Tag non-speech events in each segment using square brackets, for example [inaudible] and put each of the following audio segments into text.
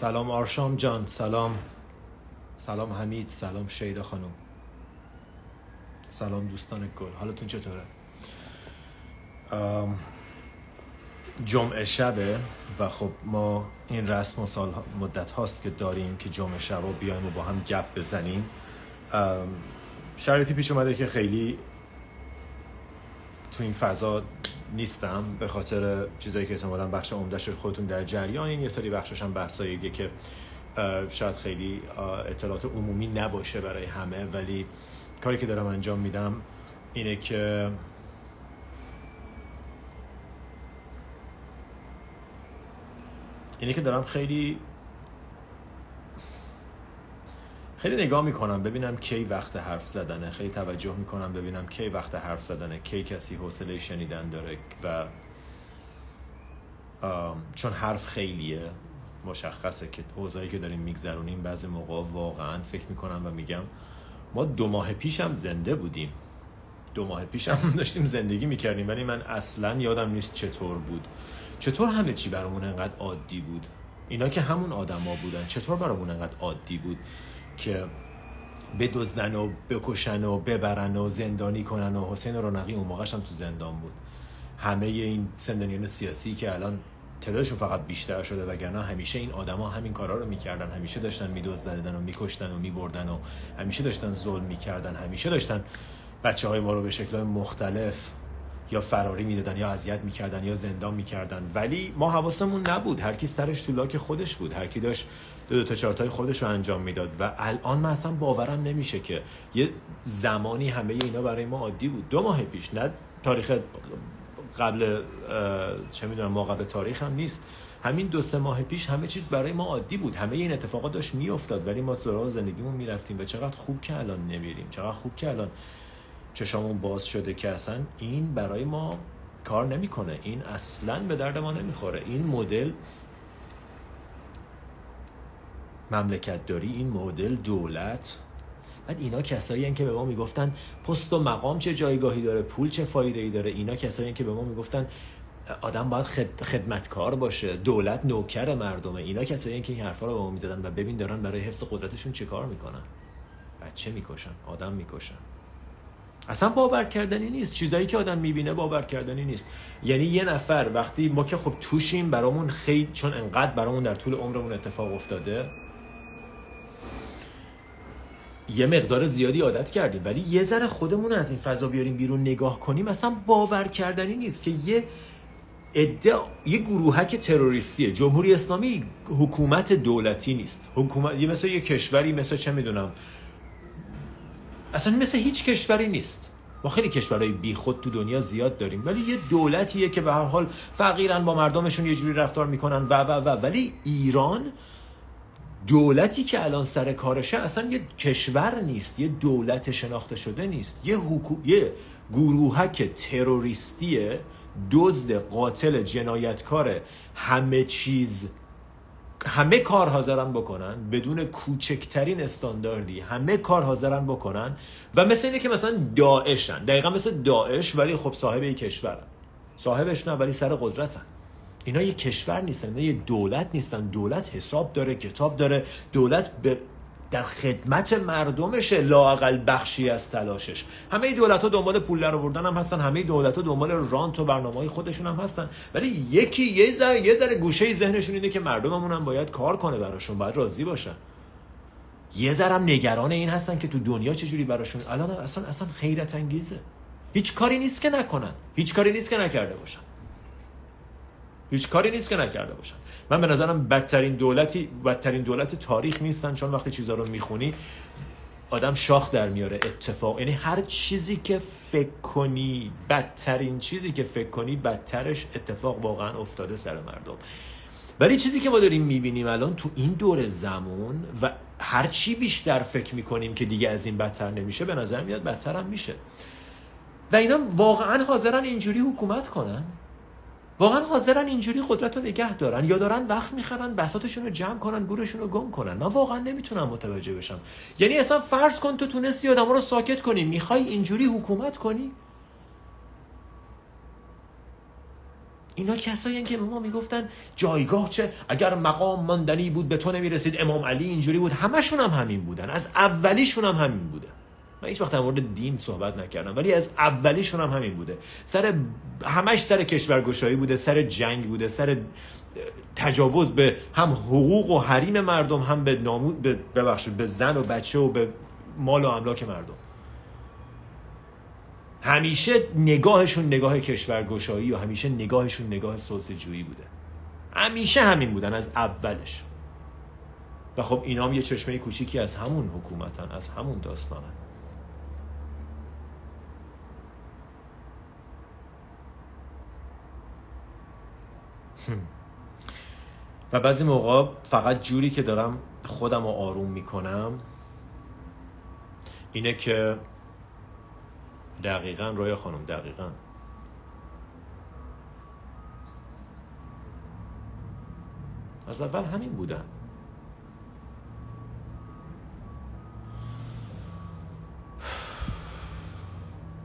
سلام آرشام جان سلام. سلام حمید سلام شیدا خانم. سلام دوستان گل. حالتون چطوره؟ جمعه شبه و خب ما این رسم و سال مدت هاست که داریم که جمعه شب و بیایم و با هم گپ بزنیم. شرایطی پیش اومده که خیلی تو این فضا نیستم به خاطر چیزایی که احتمالا بخش عمدهش خودتون در جریان. این یه سری بخشش هم بحثاییه که شاید خیلی اطلاعات عمومی نباشه برای همه. ولی کاری که دارم انجام میدم اینه که اینه که دارم خیلی خیلی نگاه می‌کنم ببینم کی وقت حرف زدنه. خیلی توجه می‌کنم ببینم کی وقت حرف زدنه کی کسی حوصله شنیدن داره و چون حرف خیلیه مشخصه که حوزه‌ای که داریم میگذرونیم بعضی موقع واقعا فکر می‌کنم و میگم ما دو ماه پیش هم زنده بودیم. دو ماه پیش هم [laughs] داشتیم زندگی می‌کردیم ولی من اصلا یادم نیست چطور بود. چطور همه چی برامون انقدر عادی بود؟ اینا که همون آدما بودن چطور برامون انقدر عادی بود؟ که بدزدن و بکشن و ببرن و زندانی کنن و حسین رونقی اون موقعش هم تو زندان بود. همه این زندانیان سیاسی که الان تعدادشون فقط بیشتر شده وگرنه همیشه این آدما همین کارا رو می‌کردن. همیشه داشتن میدزدیدن و میکشتن و میبردن و همیشه داشتن ظلم می‌کردن. همیشه داشتن بچه های ما رو به شکل مختلف یا فراری می‌دادن یا اذیت می‌کردن یا زندان می‌کردن. ولی ما حواسمون نبود. هر کی سرش تو لاک خودش بود. هر کی داشت دو, دو تا چارتای خودش رو انجام می‌داد و الان من اصلا باورم نمیشه که یه زمانی همه اینا برای ما عادی بود. دو ماه پیش نه تاریخ قبل چه می‌دونم قبل تاریخ هم نیست. همین دو سه ماه پیش همه چیز برای ما عادی بود. همه این اتفاقات داشت میافتاد ولی ما سراغ زندگیمون می‌رفتیم و چقدر خوب که الان نمیریم چقدر خوب که الان چشامون باز شده که اصلا این برای ما کار نمی‌کنه. این اصلا به درد ما نمی‌خوره. این مدل مملکت داری این مدل دولت؟ بعد اینا کسایی که به ما می‌گفتن پست و مقام چه جایگاهی داره پول چه فایده ای داره؟ اینا کسایی که به ما می‌گفتن آدم باید خدمتکار باشه دولت نوکر مردمه. اینا کسایی که این حرفا رو به ما می‌زدن و ببین دارن برای حفظ قدرتشون چه کار می‌کنن. بچه می‌کشن؟ آدم می‌کشن. اصلا باور کردنی نیست. چیزایی که آدم می‌بینه باور کردنی نیست. یعنی یه نفر وقتی ما که خب توشیم برامون خیلی چون انقدر برامون در طول عمرمون اتفاق افتاده یه مقدار زیادی عادت کردیم ولی یه ذره خودمون از این فضا بیاریم بیرون نگاه کنیم اصلا باور کردنی نیست که یه عده یه گروهک تروریستیه. جمهوری اسلامی حکومت دولتی نیست. حکومت یه مثل یه کشوری مثل چه می‌دونم. اصلا مثل هیچ کشوری نیست. ما خیلی کشورهای بی خود تو دنیا زیاد داریم ولی یه دولتیه که به هر حال فقیرن با مردمشون یه جوری رفتار می‌کنن و و و. ولی ایران دولتی که الان سر کارشه اصلا یه کشور نیست یه دولت شناخته شده نیست. یه, حکو... یه گروهک تروریستیه دزد قاتل جنایتکار همه چیز. همه کار حاضرن بکنن بدون کوچکترین استانداردی. همه کار حاضرن بکنن و مثل اینه که مثلا داعشن. دقیقا مثل داعش ولی خب صاحب کشورن. صاحبش نه ولی سر قدرتن. اینا یه کشور نیستن اینا یه دولت نیستن. دولت حساب داره کتاب داره. دولت به در خدمت مردمشه لاقل بخشی از تلاشش. همه دولت ها دنبال پول در آوردن هم هستن همه دولت ها دنبال رانت و برنامه های خودشون هم هستن. ولی یکی یه ذره یه ذره گوشه ذهنشون اینه که مردممون هم باید کار کنه براشون باید راضی باشن. یه ذره هم نگران این هستن که تو دنیا چجوری براشون الان اصلا اصلا خیرت انگیزه. هیچ کاری نیست که نکنن. هیچ کاری نیست که نکرده باشن. هیچ کاری نیست که نکرده باشن. من به نظرم بدترین دولتی بدترین دولت تاریخ نیستن چون وقتی چیزا رو می‌خونی آدم شاخ در میاره. اتفاق یعنی هر چیزی که فکر کنی بدترین چیزی که فکر کنی بدترش اتفاق واقعا افتاده سر مردم. ولی چیزی که ما داریم می‌بینیم الان تو این دور زمان و هر چی بیشتر فکر می‌کنیم که دیگه از این بدتر نمیشه به نظر میاد بدتر هم میشه. و اینا واقعا حاضرن اینجوری حکومت کنن؟ واقعا حاضرن اینجوری قدرت رو نگه دارن یا دارن وقت می‌خرن بساتشون رو جمع کنن گورشون رو گم کنن. من واقعا نمی‌تونم متوجه بشم. یعنی اصلا فرض کن تو تونستی آدم رو ساکت کنی می‌خوای اینجوری حکومت کنی؟ اینا کسایی که ما می‌گفتن جایگاه چه؟ اگر مقام ماندنی بود به تو نمی‌رسید امام علی اینجوری بود. همشون هم همین بودن. از اولیشون هم همین بوده من هیچ وقت در مورد دین صحبت نکردم ولی از اولیشون هم همین بوده. سر همش سر کشورگشایی بوده سر جنگ بوده سر تجاوز به هم حقوق و حریم مردم هم به نامود به ببخشید به زن و بچه و به مال و املاک مردم. همیشه نگاهشون نگاه کشورگشایی و همیشه نگاهشون نگاه سلطه جویی بوده. همیشه همین بودن از اولش. و خب اینا هم یه چشمه کوچیکی از همون حکومتن از همون داستانن. و بعضی موقع فقط جوری که دارم خودم رو آروم می‌کنم اینه که دقیقا رویا خانم دقیقا. از اول همین بودن.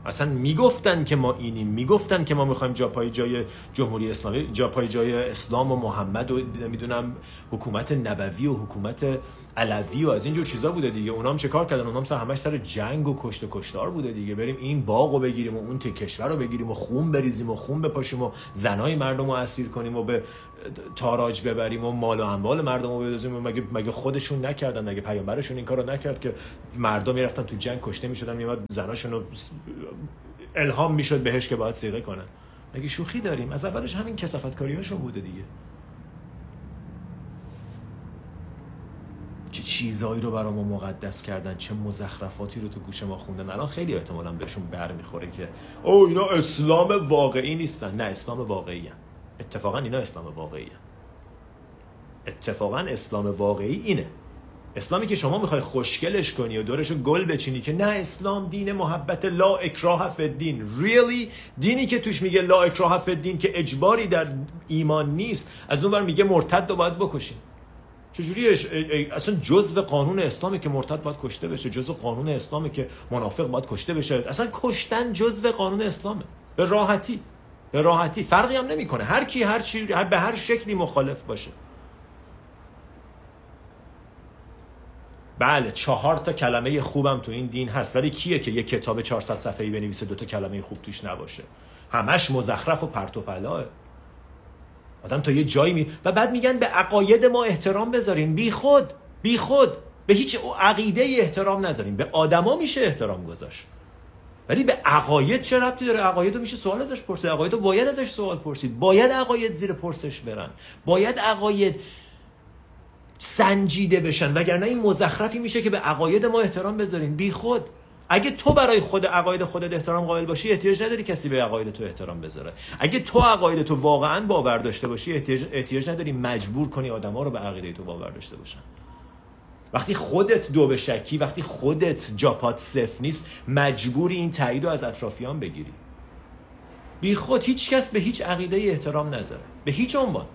اصلا می‌گفتن که ما اینیم می‌گفتن که ما می‌خوایم جا پای جای جمهوری اسلامی جا پای جای اسلام و محمد و نمی‌دونم حکومت نبوی و حکومت علوی و از اینجور چیزا بوده دیگه. اونام چه کار کردن؟ اونام سر همش سر جنگ و کشت و کشتار بوده دیگه. بریم این باغ رو بگیریم و اون کشور رو بگیریم و خون بریزیم و خون بپاشیم و زنای مردم رو اسیر کنیم و به تاراج ببریم و مال و اموال مردم رو بدازیم و مگه مگه خودشون نکردن؟ مگه پیامبرشون این کارو نکرد که مردم می‌رفتن تو جنگ کشته می‌شدن میومد زناشون رو الهام می‌شد بهش که باید سیغه کنن؟ مگه شوخی داریم؟ از اولش همین کسافتکاریاشون بوده دیگه. چه چیزایی رو برای ما مقدس کردن چه مزخرفاتی رو تو گوش ما خوندن. الان خیلی احتمالا بهشون بر می‌خوره که او اینا اسلام واقعی نیستن. نه اسلام واقعی هم. اتفاقا اینا اسلام واقعی هم. اتفاقا اسلام واقعی اینه. اسلامی که شما می‌خوای خوشگلش کنی و دورش گل بچینی که نه اسلام دین محبت لا اکراه الدین. Really دینی که توش میگه لا اکراه فی الدین که اجباری در ایمان نیست. از اون بر میگه مرتد رو باید بکشین چجوری اصلا جزء قانون اسلامی که مرتد باید کشته بشه جزء قانون اسلامی که منافق باید کشته بشه؟ اصلا کشتن جزء قانون اسلامه. به راحتی. به راحتی. فرقی هم نمی‌کنه. هر کی هر چی هر به هر شکلی مخالف باشه. بله چهار تا کلمه خوبم تو این دین هست. ولی کیه که یه کتاب 400 صفحه‌ای بنویسه دو تا کلمه خوب توش نباشه؟ همش مزخرف و پرت و پلاه آدم تا یه جایی می و بعد میگن به عقاید ما احترام بذاریم بی خود بی خود. به هیچ عقیده احترام نذاریم به آدما میشه احترام گذاشت. ولی به عقاید چه ربطی داره؟ عقاید رو میشه سوال ازش پرسید. عقاید رو باید ازش سوال پرسید. باید عقاید زیر پرسش برن. باید عقاید سنجیده بشن. وگرنه این مزخرفی میشه که به عقاید ما احترام بذاریم بی خود. اگه تو برای خود عقاید خودت احترام قائل باشی احتیاج نداری کسی به عقاید تو احترام بذاره. اگه تو عقاید تو واقعا باور داشته باشی احتیاج, احتیاج نداری مجبور کنی آدما رو به عقیده تو باور داشته باشن. وقتی خودت دو به شکی وقتی خودت جاپات صفر نیست مجبوری این تایید رو از اطرافیان بگیری. بی خود هیچ کس به هیچ عقیده احترام نذاره. به هیچ عنوان.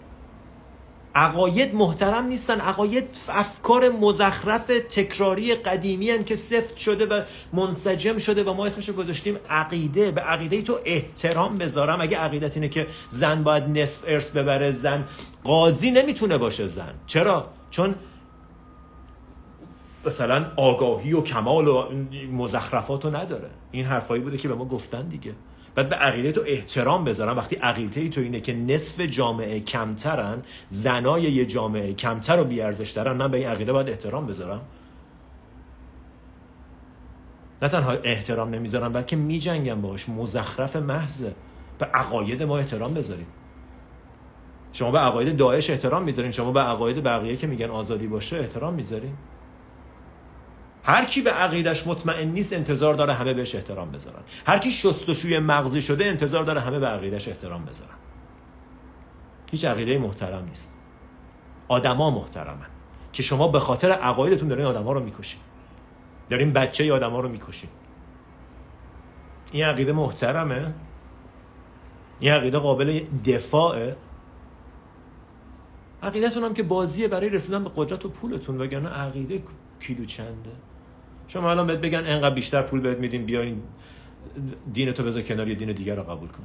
عقاید محترم نیستن. عقاید افکار مزخرف تکراری قدیمی هن که سفت شده و منسجم شده و ما اسمش رو گذاشتیم عقیده. به عقیده تو احترام بذارم. اگه عقیدت اینه که زن باید نصف ارث ببره زن قاضی نمی‌تونه باشه زن. چرا؟ چون مثلا آگاهی و کمال و مزخرفات رو نداره. این حرفایی بوده که به ما گفتن دیگه. بعد به عقیده تو احترام بذارم. وقتی عقیده تو اینه که نصف جامعه کمترن زنای یه جامعه کمتر و بیارزش دارن من به این عقیده باید احترام بذارم. نه تنها احترام نمی‌ذارم بلکه میجنگم باش مزخرف محضه. به عقاید ما احترام بذارید. شما به عقاید داعش احترام می‌ذارین. شما به عقاید بقیه که میگن آزادی باشه احترام می‌ذارین. هر کی به عقیدش مطمئن نیست انتظار داره همه بهش احترام بذارن. هر کی شستشوی مغزی شده انتظار داره همه به عقیدش احترام بذارن. هیچ عقیده محترم نیست. آدما محترمن که شما به خاطر عقایدتون دارین آدما رو می‌کشین. دارین بچه آدما رو می‌کشین. این عقیده محترمه؟ این عقیده قابل دفاعه؟ عقیدتون هم که بازیه برای رسیدن به قدرت و پولتون وگرنه عقیده کیلو چنده؟ شما الان بهت بگن انقدر بیشتر پول بهت میدیم بیا این دین تو بذار کنار یه دین دیگر رو قبول کن.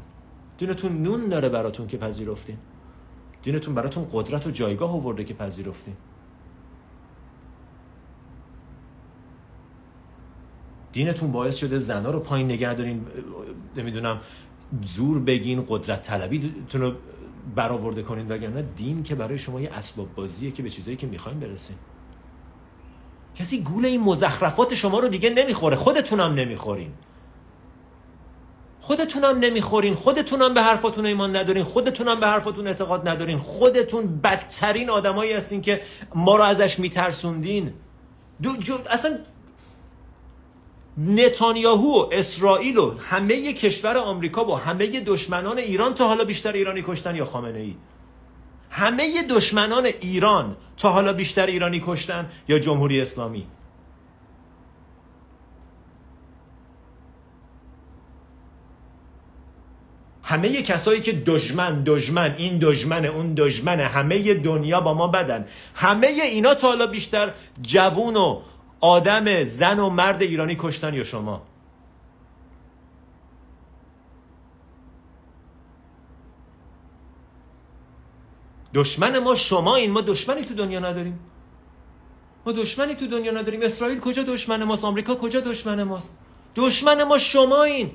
دینتون نون داره براتون که پذیرفتین. دینتون براتون قدرت و جایگاه آورده که پذیرفتین. دینتون باعث شده زنا رو پایین نگه دارین نمی‌دونم زور بگین قدرت طلبی رو برآورده کنین. وگرنه دین که برای شما یه اسباب بازیه که به چیزایی که می‌خواین برسین. کسی گول این مزخرفات شما رو دیگه نمی‌خوره. خودتونم نمی‌خورین. خودتونم نمی‌خورین. خودتونم به حرفاتون ایمان ندارین. خودتونم به حرفاتون اعتقاد ندارین. خودتون بدترین آدمایی هستین که ما رو ازش میترسوندین. دو اصلا نتانیاهو و اسرائیل و همه کشور آمریکا با همه دشمنان ایران تا حالا بیشتر ایرانی کشتن یا خامنه ای؟ همه دشمنان ایران تا حالا بیشتر ایرانی کشتن یا جمهوری اسلامی؟ همه کسایی که دشمن دشمن این دشمن اون دشمن همه دنیا با ما بدن. همه اینا تا حالا بیشتر جوون و آدم زن و مرد ایرانی کشتن یا شما؟ دشمن ما شما این ما دشمنی تو دنیا نداریم. ما دشمنی تو دنیا نداریم. اسرائیل کجا دشمن ماست؟ آمریکا کجا دشمن ماست؟ دشمن ما شما این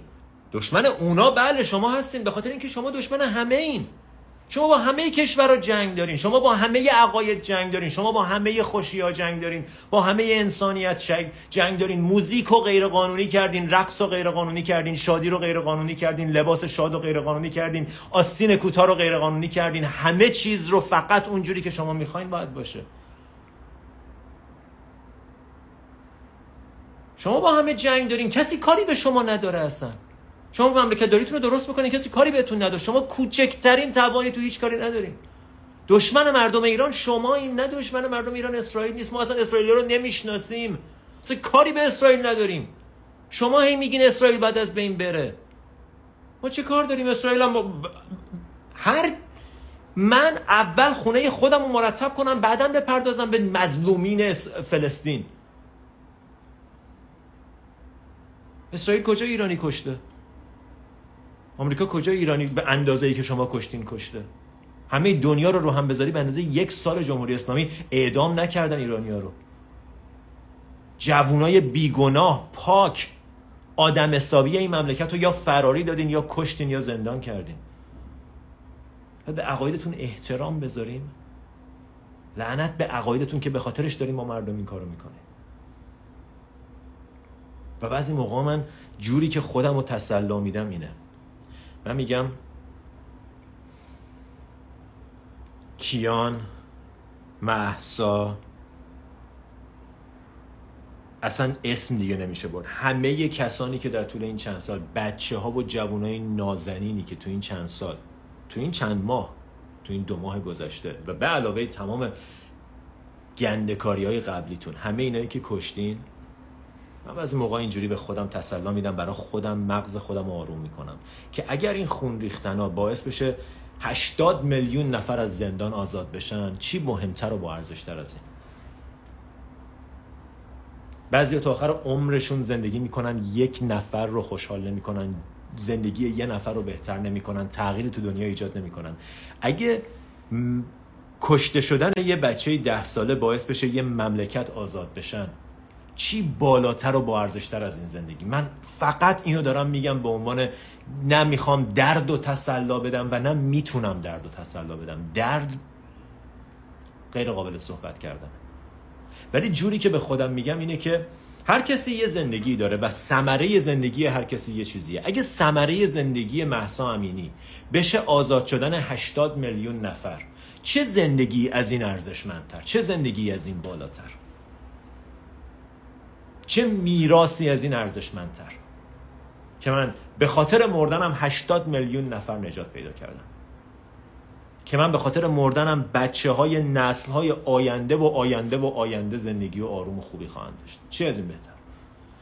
دشمن اونا بله شما هستین. به خاطر اینکه شما دشمن همه این شما با همه کشورها جنگ دارین. شما با همه عقاید جنگ دارین. شما با همه خوشی ها جنگ دارین. با همه انسانیت جنگ دارین. موزیک رو غیر قانونی کردین. رقص رو غیر قانونی کردین. شادی رو غیر قانونی کردین. لباس شاد رو غیر قانونی کردین. آستین کوتاه رو غیر قانونی کردین. همه چیز رو فقط اونجوری که شما می‌خواین باید باشه. شما با همه جنگ دارین. کسی کاری به شما نداره اصلا. شما مملکت داریتون رو درست بکنین کسی کاری بهتون نداره. شما کوچکترین توانی تو هیچ کاری ندارین. دشمن مردم ایران شما این نه دشمن مردم ایران اسرائیل نیست. ما اصلا اسرائیلی رو نمی‌شناسیم. اصلا کاری به اسرائیل نداریم. شما هی میگین اسرائیل بعد از بین بره. ما چه کار داریم؟ اسرائیل هم هر من اول خونه خودم رو مرتب کنم بعدا بپردازم به مظلومین فلسطین. اسرائیل کجا ایرانی کشته؟ آمریکا کجا ایرانی به اندازه ای که شما کشتین کشته؟ همه دنیا رو رو هم بذاری به اندازه یک سال جمهوری اسلامی اعدام نکردن ایرانیا رو. جوونای بیگناه پاک آدم حسابی این مملکت رو یا فراری دادین یا کشتین یا زندان کردین. به عقایدتون احترام بذاریم لعنت به عقایدتون که به خاطرش داریم ما مردم این کارو می‌کنیم. و بعضی موقع من جوری که خودم رو تسلا میدم اینه. من میگم کیان محسا اصلا اسم دیگه نمیشه برد. همه کسانی که در طول این چند سال بچه ها و جوانای نازنینی که تو این چند سال تو این چند ماه تو این دو ماه گذشته و به علاوه تمام گندکاری های قبلیتون همه اینایی که کشتین من بعضی موقع اینجوری به خودم تسلا میدم برای خودم مغز خودم آروم می‌کنم. که اگر این خون ریختن ها باعث بشه 80 میلیون نفر از زندان آزاد بشن چی مهمتر و با ارزشتر از این؟ بعضی تا آخر عمرشون زندگی می‌کنن یک نفر رو خوشحال نمی‌کنن زندگی یه نفر رو بهتر نمی‌کنن تغییری تو دنیا ایجاد نمی‌کنن. اگه کشته شدن یه بچه ده ساله باعث بشه یه مملکت آزاد بشن چی بالاتر و با ارزشتر از این زندگی. من فقط اینو دارم میگم به عنوان نه می‌خوام درد و تسلا بدم و نه می‌تونم درد و تسلا بدم. درد غیر قابل صحبت کردن ولی جوری که به خودم میگم اینه که هر کسی یه زندگی داره و ثمره زندگی هر کسی یه چیزیه. اگه ثمره زندگی محسا امینی بشه آزاد شدن 80 میلیون نفر چه زندگی از این ارزشمندتر؟ چه زندگی از این بالاتر؟ چه میراسی از این ارزشمندتر؟ که من به خاطر مردنم 80 میلیون نفر نجات پیدا کردم که من به خاطر مردنم بچه های نسل های آینده و آینده و آینده زندگی و آروم و خوبی خواهند داشت. چه از این بهتر؟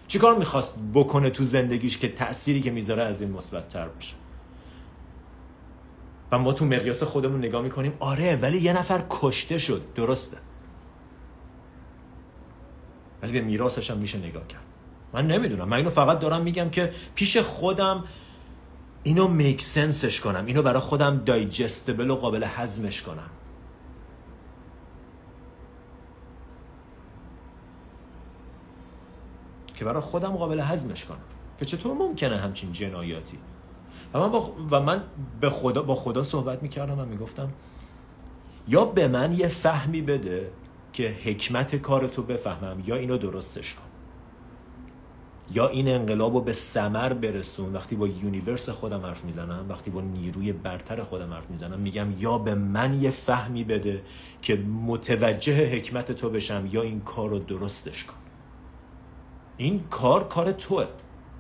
چیکار می‌خواست بکنه تو زندگیش که تأثیری که می‌ذاره از این مثبتتر باشه؟ و ما تو مقیاس خودمون نگاه می‌کنیم آره ولی یه نفر کشته شد. درسته. ولی به میراثش هم میشه نگاه کرد. من نمی‌دونم. من اینو فقط دارم میگم که پیش خودم اینو میک سنسش کنم. اینو برای خودم دایجستبل و قابل هضمش کنم. که برای خودم قابل هضمش کنم. که چطور ممکنه همچین جنایاتی؟ و من با, و من به خدا با خدا صحبت می‌کردم و می‌گفتم یا به من یه فهمی بده که حکمت کار تو بفهمم. یا اینو درستش کن. یا این انقلاب رو به سمر برسون. وقتی با یونیورس خودم حرف می‌زنم وقتی با نیروی برتر خودم حرف می‌زنم میگم یا به من یه فهمی بده که متوجه حکمت تو بشم یا این کار رو درستش کن. این کار کار توه.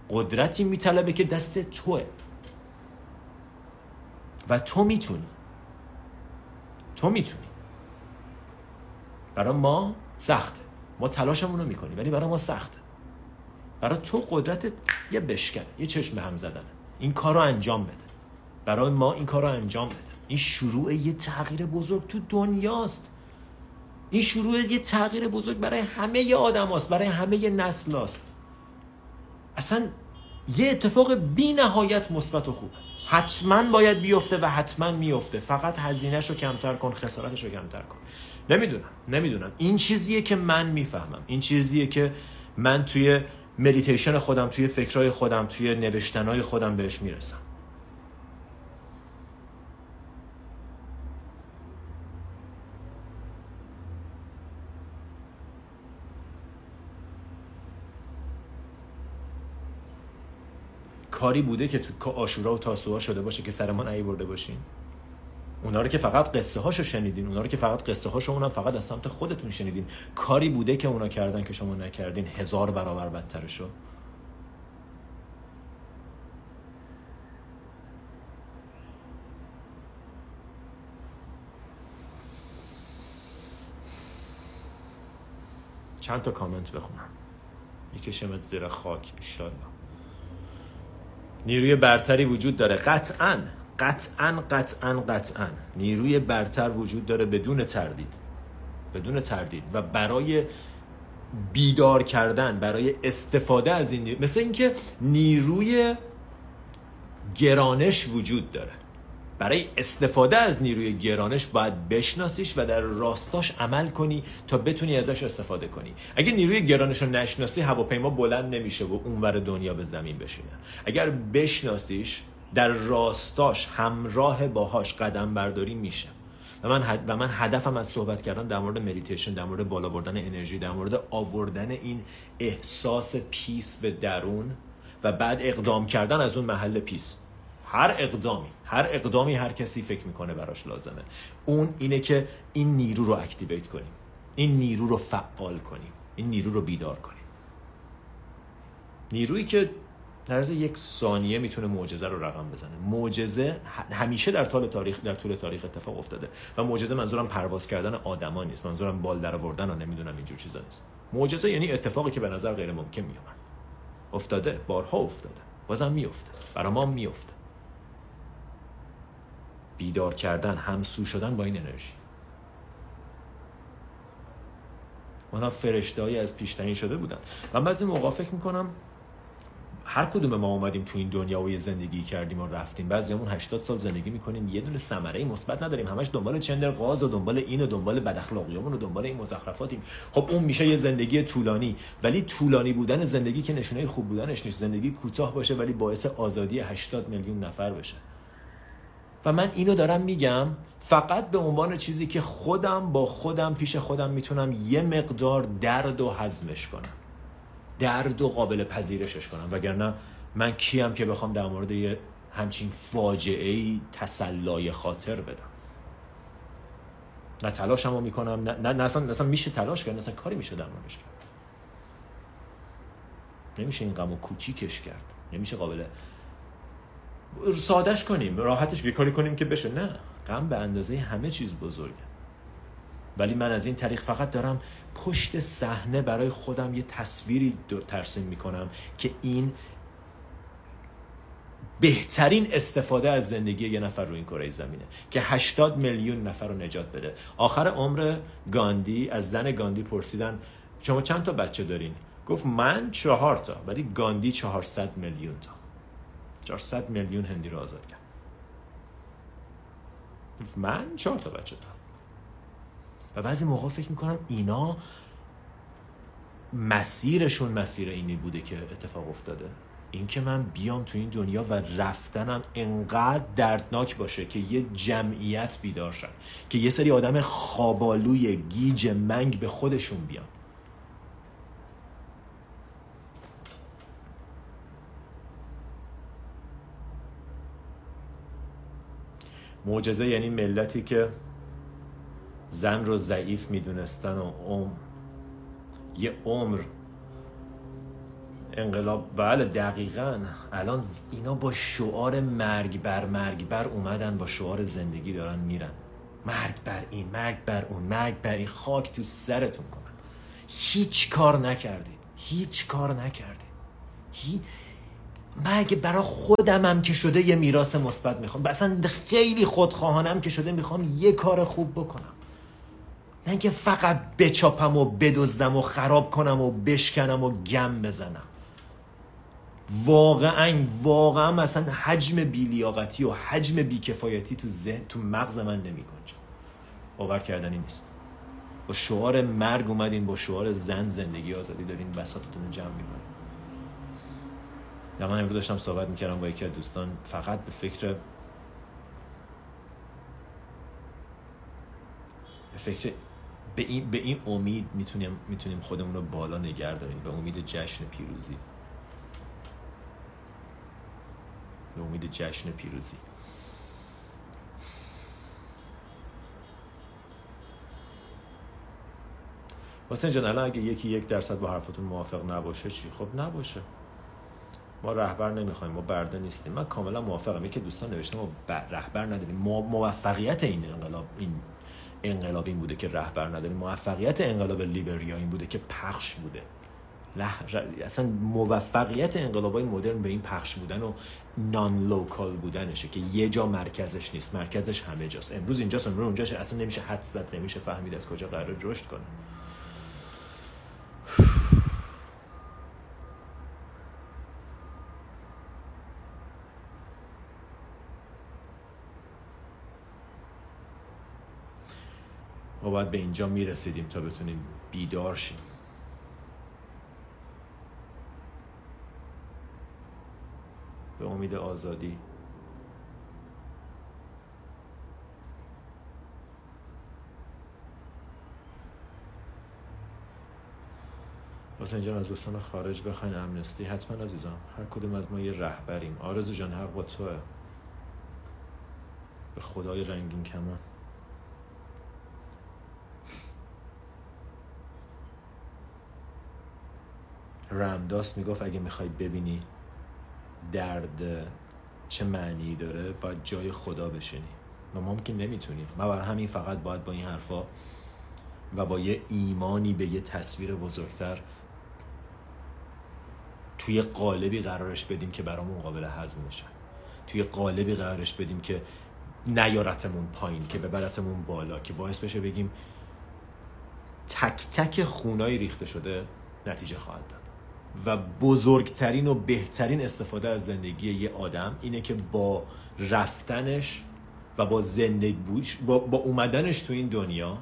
قدرتی میطلبه که دست توه. و تو می‌تونی. تو می‌تونی. برای ما سخته. ما تلاشمون رو می‌کنیم ولی برای ما سخته. برای تو قدرت یه بشکن یه چشم هم زدن. این کار رو انجام بده. برای ما این کار رو انجام بده. این شروع یه تغییر بزرگ تو دنیاست. این شروع یه تغییر بزرگ برای همه آدم هاست برای همه نسل هاست اصلا یه اتفاق بی نهایت مثبت و خوبه. حتما باید بیفته و حتما میفته فقط هزینهش رو کمتر کن خسارتش رو کمتر کن. نمی‌دونم نمی‌دونم. این چیزیه که من می‌فهمم. این چیزیه که من توی مدیتیشن خودم توی فکرهای خودم توی نوشتنهای خودم بهش می‌رسم. کاری بوده که تو آشورا و تاسوها شده باشه که سر ما برده باشین؟ اونا رو که فقط قصه هاشو شنیدین اونا رو که فقط قصه هاشو اونم فقط از سمت خودتون شنیدین. کاری بوده که اونا کردن که شما نکردین؟ هزار برابر بدترشو. چند تا کامنت بخونم. میکشمت زیر خاک ایشالله نیروی برتری وجود داره. قطعا قطعا قطعا قطعا. نیروی برتر وجود داره بدون تردید. بدون تردید. و برای بیدار کردن برای استفاده از این نیروی مثل اینکه نیروی گرانش وجود داره. برای استفاده از نیروی گرانش باید بشناسیش و در راستاش عمل کنی تا بتونی ازش استفاده کنی. اگر نیروی گرانش رو نشناسی هواپیما بلند نمیشه و اونور دنیا به زمین بشینه. اگر بشناسیش در راستاش همراه باهاش قدم برداری میشه. و من, و من هدفم از صحبت کردن در مورد مدیتیشن در مورد بالا بردن انرژی در مورد آوردن این احساس peace به درون و بعد اقدام کردن از اون محل peace هر اقدامی هر اقدامی هر کسی فکر می‌کنه براش لازمه. اون اینه که این نیرو رو activate کنیم. این نیرو رو فعال کنیم. این نیرو رو بیدار کنیم. نیرویی که در یک ثانیه می‌تونه معجزه رو رقم بزنه. معجزه همیشه در طول تاریخ در طول تاریخ اتفاق افتاده و معجزه منظورم پرواز کردن آدما نیست. منظورم بال در آوردن و نمی‌دونم اینجور چیزا نیست. معجزه یعنی اتفاقی که به نظر غیر ممکن میومد افتاده بارها افتاده بازم میفته برای ما میفته بیدار کردن همسو شدن با این انرژی. اونا فرشتهایی از پیشتنی شده بودن. من بعضی موقع فکر می‌کنم هر کدوم ما اومدیم تو این دنیا و یه زندگی کردیم و رفتیم. بعضیامون 80 سال زندگی می‌کنیم. یه دونه ثمره مثبت نداریم. همش دنبال چندر قاز و دنبال این و دنبال بد اخلاقیامون و دنبال این مزخرفاتیم. خب اون میشه یه زندگی طولانی. ولی طولانی بودن زندگی که نشونه خوب بودنش نیست. زندگی کوتاه باشه ولی باعث آزادی 80 میلیون نفر بشه. و من اینو دارم میگم فقط به عنوان چیزی که خودم با خودم پیش خودم می‌تونم یه مقدار درد و هضمش کنم. درد و قابل پذیرشش کنم. وگرنه من کیم که بخوام در مورد یه همچین فاجعه ای تسلای خاطر بدم. نه تلاشمو رو می‌کنم نه, نه, اصلا, میشه تلاش کرد اصلا کاری میشه در موردش کرد. نمیشه این غمو کوچیکش کرد. نمیشه قابل سادش کنیم راحتش کاری کنیم که بشه. نه غم به اندازه همه چیز بزرگه. ولی من از این طریق فقط دارم پشت صحنه برای خودم یه تصویری ترسیم می‌کنم که این بهترین استفاده از زندگی یه نفر رو این کره زمینه که 80 میلیون نفر رو نجات بده. آخر عمر گاندی از زن گاندی پرسیدن شما چند تا بچه دارین؟ گفت من چهار تا ولی گاندی 400 میلیون تا. 400 میلیون هندی رو آزاد کرد. من چهار تا بچه دارم. و بعضی موقع فکر می‌کنم اینا مسیرشون مسیر اینی بوده که اتفاق افتاده. اینکه من بیام تو این دنیا و رفتنم انقدر دردناک باشه که یه جمعیت بیدار شن که یه سری آدم خوابالوی گیج منگ به خودشون بیان. معجزه یعنی ملتی که زن رو ضعیف می‌دونستن و عمر یه عمر انقلاب بله دقیقا. الان اینا با شعار مرگ بر مرگ بر اومدن با شعار زندگی دارن میرن. مرگ بر این مرگ بر اون مرگ بر این. خاک تو سرتون کنن. هیچ کار نکردی هیچ کار نکردی هی... مرگ برای خودمم که شده یه میراث مثبت می‌خوام. اصلا خیلی خودخواهانم که شده می‌خوام یه کار خوب بکنم. نه که فقط بچاپم و بدزدم و خراب کنم و بشکنم و گم بزنم. واقعا واقعا مثلا حجم بیلیاقتی و حجم بیکفایتی تو ذهن تو مغز من نمی باور کردنی نیست. با شعار مرگ اومدین با شعار زن زندگی آزادی دارین بساطتون رو جمع می‌کنین. من امروز داشتم صحبت می‌کردم با یکی از دوستان فقط به فکر به فکر به این, به این امید می‌تونیم می‌تونیم خودمون رو بالا نگه داریم. به امید جشن پیروزی. به امید جشن پیروزی. حسین جان الان اگه یکی یک درصد با حرفتون موافق نباشه چی؟ خب نباشه. ما رهبر نمی‌خوایم ما برده نیستیم. من کاملا موافقم. یکی دوستان نوشته ما رهبر نداریم. موفقیت این انقلاب این انقلاب این بوده که رهبر نداریم موفقیت انقلاب لیبریا این بوده که پخش بوده. اصلا موفقیت انقلاب های مدرن به این پخش بودن و نان لوکال بودنشه که یه جا مرکزش نیست. مرکزش همه جاست. امروز اینجاست امروز اونجاش اصلا نمیشه حد زد نمیشه فهمید از کجا قرار رشد کنه. ما باید به اینجا می‌رسیدیم تا بتونیم بیدار شیم. به امید آزادی. واسه اینجا از دوستان خارج بخواین امنستی حتما عزیزم هر کدوم از ما یه رهبریم. آرزو جان حق با توه. به خدای رنگین کمان. رمداس می‌گفت اگه می‌خوای ببینی درد چه معنی داره باید جای خدا بشینی. و ممکن نمی‌تونیم. ما برای همین فقط باید با این حرفا و با یه ایمانی به یه تصویر بزرگتر توی قالبی قرارش بدیم که برامون قابل هضم بشه. توی قالبی قرارش بدیم که نیارتمون پایین که ببرتمون بالا که باعث بشه بگیم تک تک خونایی ریخته شده نتیجه خواهد داد. و بزرگترین و بهترین استفاده از زندگی یه آدم اینه که با رفتنش و با زندگی با, با اومدنش تو این دنیا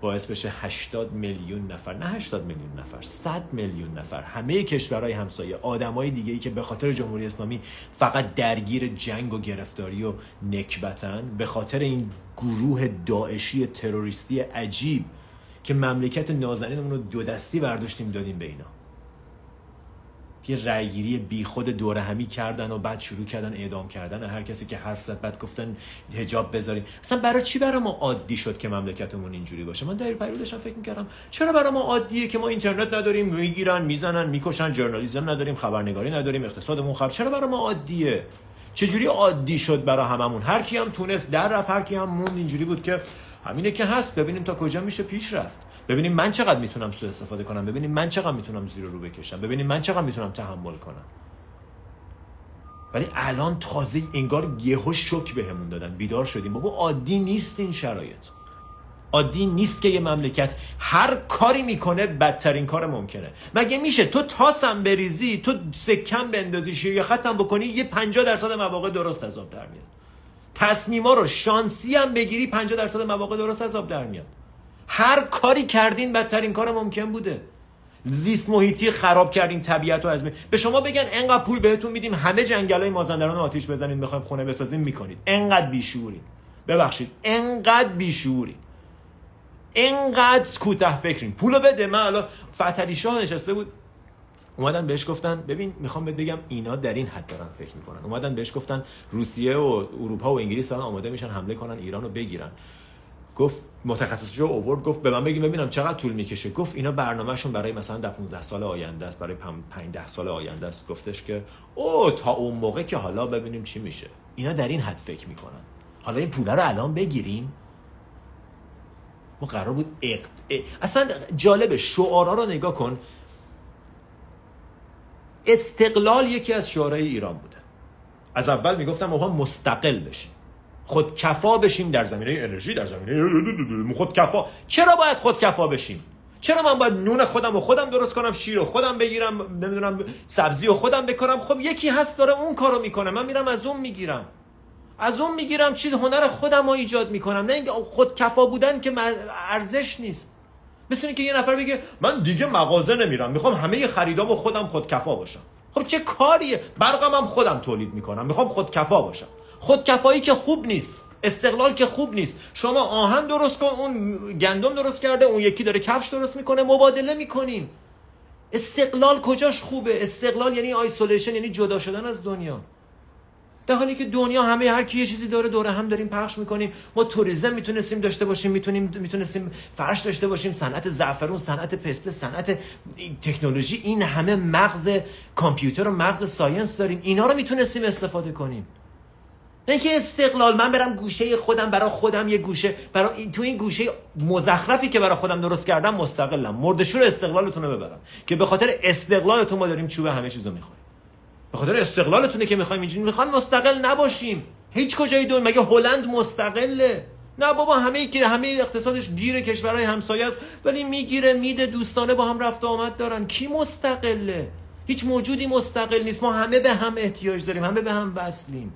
باعث بشه 80 میلیون نفر نه 80 میلیون نفر 100 میلیون نفر همه کشورهای همسایه آدمای دیگه ای که به خاطر جمهوری اسلامی فقط درگیر جنگ و گرفتاری و نکبتن به خاطر این گروه داعشی تروریستی عجیب که مملکت نازنینمون رو دو دستی برداشتیم دادیم به اینا. یه رأیگیری بی خود دوره همی کردن و بعد شروع کردن اعدام کردن. هر کسی که حرف زد بعد گفتن حجاب بذاریم اصلا برای چی برای ما عادی شد که مملکتمون اینجوری باشه؟ من در پریود داشتم فکر می‌کردم چرا برای ما عادیه که ما اینترنت نداریم می‌گیرن می‌زنن می‌کشن ژورنالیسم نداریم خبرنگاری نداریم اقتصادمون خراب. چرا برای ما عادیه؟ چجوری عادی شد برای هممون؟ هر کی هم تونست در رفت هر کی هم موند اینجوری بود که همینه که هست. ببینیم تا کجا میشه پیش رفت. ببینیم من چقدر می‌تونم سوء استفاده کنم. ببینیم من چقدر می‌تونم زیر رو بکشم. ببینیم من چقدر می‌تونم تحمل کنم. ولی الان تازه انگار یهو شک بهمون دادن. بیدار شدیم. بابا عادی نیست این شرایط. عادی نیست که یه مملکت هر کاری می‌کنه بدترین کار ممکنه. مگه میشه تو تاسم بریزی تو سکم بندازی شیر یا ختم بکنی یه 50 درصد مواقع درست از آب در میاد. تصمیما رو شانسی هم بگیری 50 درصد مواقع درست از آب در میاد. هر کاری کردین بدترین کار ممکن بوده. زیست محیطی خراب کردین طبیعت رو از به شما بگن انقدر پول بهتون میدیم همه جنگلای مازندران آتیش بزنید می‌خوایم خونه بسازیم می‌کنید. انقدر بیشعورین. ببخشید. انقدر بیشعورین. انقدر کوتاه فکرین پولو بده. من الان فتلی شاه نشسته بود. اومدن بهش گفتن ببین می‌خوام بهت بگم اینا در این حد دارن فکر می‌کنن. اومدن بهش گفتن روسیه و اروپا و انگلیس دارن آماده میشن حمله کنن ایران رو بگیرن. گفت متخصص جو اوورد گفت به من بگیم ببینم چقدر طول می‌کشه. گفت اینا برنامهشون برای مثلا در 15 سال آینده است. برای 5 10 سال آینده است. گفتش که او تا اون موقع که حالا ببینیم چی میشه. اینا در این حد فکر می‌کنن. حالا این پول رو الان بگیریم. قرار بود اقت... اصلا جالب شعارا رو نگاه کن. استقلال یکی از شعارهای ایران بوده. از اول می‌گفتم ما مستقل بشیم. خودکفا بشیم در زمینه انرژی در زمینه خودکفا. چرا باید خودکفا بشیم؟ چرا من باید نون خودم و خودم درست کنم شیر و خودم بگیرم نمی‌دونم سبزی و خودم بکنم خب یکی هست داره اون کارو می‌کنه. من میرم از اون می‌گیرم. از اون می‌گیرم چیز هنر خودم رو ایجاد می‌کنم نه اینکه خودکفا بودن که ارزش نیست. مثل اینکه یه نفر بگه من دیگه مغازه نمیرم می‌خوام همه خریدامو خودم خودکفا باشم. خب چه کاریه؟ برقم هم خودم تولید می‌کنم می‌خوام خودکفا باشم. خودکفایی که خوب نیست استقلال که خوب نیست. شما آهن درست کن اون گندم درست کرده اون یکی داره کفش درست می‌کنه مبادله می‌کنیم. استقلال کجاش خوبه؟ استقلال یعنی آیسولیشن یعنی جدا شدن از دنیا. در حالی که دنیا همه هر کی یه چیزی داره دوره هم داریم پخش می‌کنیم. ما توریسم می‌تونستیم داشته باشیم می‌تونیم می‌تونستیم فرش داشته باشیم. صنعت زعفرون صنعت پسته صنعت تکنولوژی این همه مغز کامپیوتر و مغز ساینس داریم. اینا رو می‌تونستیم استفاده کنیم. نه که استقلال من برم گوشه خودم برای خودم یه گوشه برای تو این گوشه مزخرفی که برای خودم درست کردم مستقلم. مردشور استقلالتون رو ببرم که به خاطر استقلالتون ما داریم چوب همه چیزو می‌خوریم. به خاطر استقلالتونه که می‌خوایم اینجوری. می‌خوام مستقل نباشیم. هیچ کجای دنیا مگه هلند مستقله؟ نه بابا همه گیره همه اقتصادش گیر کشورهای همسایه است. ولی می‌گیره میده دوستانه با هم رفت آمد دارن. کی مستقله؟ هیچ موجودی مستقل نیست. ما همه به هم احتیاج داریم. همه به هم وصلیم.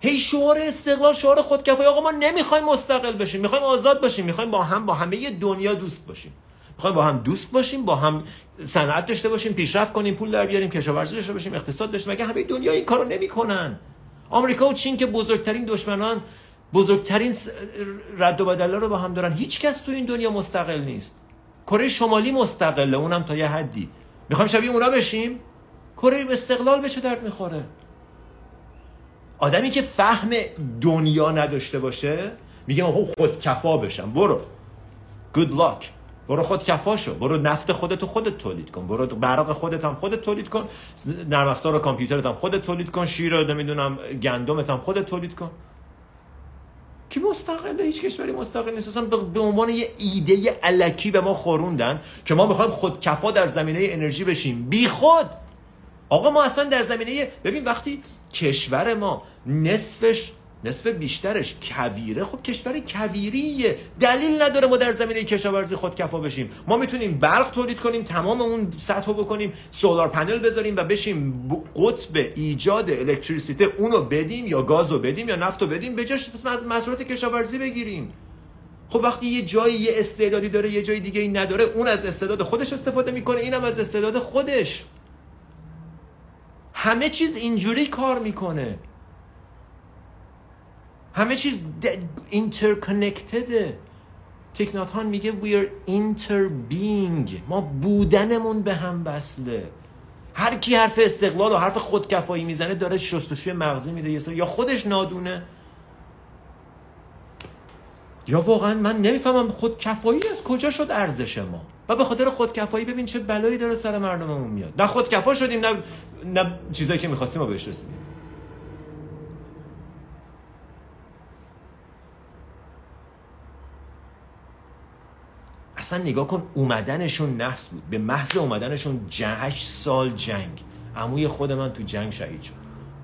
هی شعار استقلال شعار خودکفایی. آقا ما نمی‌خوایم مستقل بشیم. می‌خوایم آزاد باشیم می‌خوایم با هم با همه دنیا دوست باشیم. می‌خوایم با هم دوست باشیم با هم صنعت داشته باشیم پیشرفت کنیم پول در بیاریم کشاورزی داشته باشیم اقتصاد داشته مگه همه دنیا این کارو نمی‌کنن؟ آمریکا و چین که بزرگترین دشمنان بزرگترین رد و بدل رو با هم دارن. هیچ کس تو این دنیا مستقل نیست. کره شمالی مستقله اونم تا یه حدی. می‌خوایم شبیه اونا بشیم؟ کره استقلال بشه درد می‌خوره؟ آدمی که فهم دنیا نداشته باشه میگه من خود کفا بشم. برو. Good luck. برو خود کفا شو برو نفت خودتو خودت تولید کن. برو برق خودت هم خودت تولید کن. نرم افزار و کامپیوترت هم خودت تولید کن. شیر رو نمی‌دونم گندمت هم خودت تولید کن. کی مستقله هیچ کشوری مستقل نیست. اصلا به عنوان یه ایده علکی به ما خوروندن که ما می‌خوایم خود کفا در زمینه انرژی بشیم. بی خود! آقا ما اصلا در زمینه ببین وقتی کشور ما نصفش نصف بیشترش کویره. خب کشور کویریه. دلیل نداره ما در زمینه کشاورزی خودکفا بشیم. ما می‌تونیم برق تولید کنیم تمام اون سطح بکنیم سولار پنل بذاریم و بشیم قطب ایجاد الکتریسیته اونو بدیم یا گازو بدیم یا نفتو بدیم به جاش مسئولیت کشاورزی بگیریم. خب وقتی یه جایی یه استعدادی داره یه جای دیگه ای نداره اون از استعداد خودش استفاده می‌کنه اینم از استعداد خودش. همه چیز اینجوری کار می‌کنه. همه چیز اینترکنکتده تکناتان میگه we are interbeing. ما بودنمون به هم وصله. هر کی حرف استقلال و حرف خودکفایی می‌زنه داره شستشوی مغزی میده. یا خودش نادونه. یا واقعا من نمی‌فهمم خودکفایی از کجا شد ارزش ما. و به خاطر خودکفایی ببین چه بلایی داره سر مردممون میاد. نه خودکفا شدیم نه نه چیزایی که می‌خواستیم ما بهش رسیدیم. اصلا نگاه کن اومدنشون نحس بود. به محض اومدنشون هشت سال جنگ. عموی خود من تو جنگ شهید شد.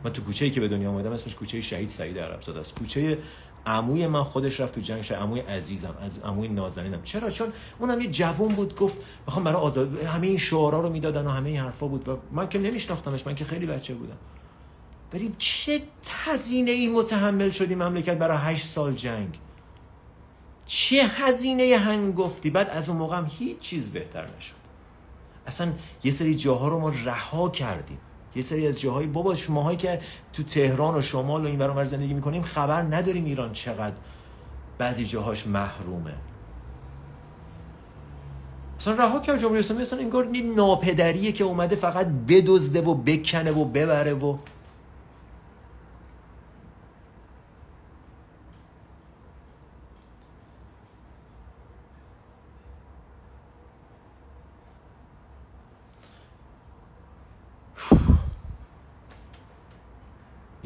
من تو کوچه‌ای که به دنیا اومدم اسمش کوچه شهید سعید عربزاده است. کوچه عموی من خودش رفت تو جنگ شد عموی عزیزم از عموی نازنینم. چرا؟ چون اونم یه جوون بود گفت می‌خوام برای آزاد همه این شعارا رو می‌دادن و همه این حرفا بود و من که نمیشناختمش من که خیلی بچه بودم. ولی چه هزینه ای متحمل شدی مملکت برای هشت سال جنگ؟ چه هزینه هنگفتی بعد از اون موقع هم هیچ چیز بهتر نشد. اصلا یه سری جاها رو ما رها کردیم. یه سری از جاهای بابا شماهایی که تو تهران و شمال و این برام زندگی می‌کنیم خبر نداریم ایران چقدر بعضی جاهاش محرومه. اصلا رها کرد جمهوری اسلامی اصلا انگار ناپدریه که اومده فقط بدزده و بکنه و ببره و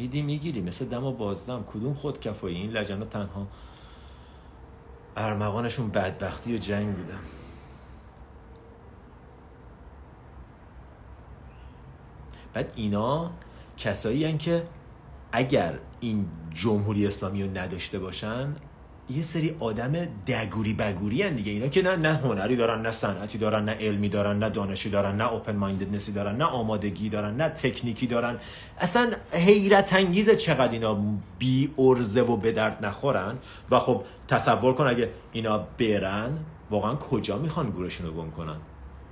میدی می‌گیری. مثل دم و بازدم. کدوم خود کفایی؟ این لجنه تنها ارمغانشون بدبختی و جنگ بودن بعد اینا کسایی که اگر این جمهوری اسلامی رو نداشته باشن یه سری آدم دگوری بگوری هن دیگه. اینا که نه نه هنری دارن نه صنعتی دارن نه علمی دارن نه دانشی دارن نه اوپن ماینددنسی دارن نه آمادگی دارن نه تکنیکی دارن. اصلا حیرت انگیزه چقدر اینا بی ارزه و به درد نخورن؟ و خب تصور کن اگه اینا برن واقعا کجا می‌خوان گورشون رو گم کنن؟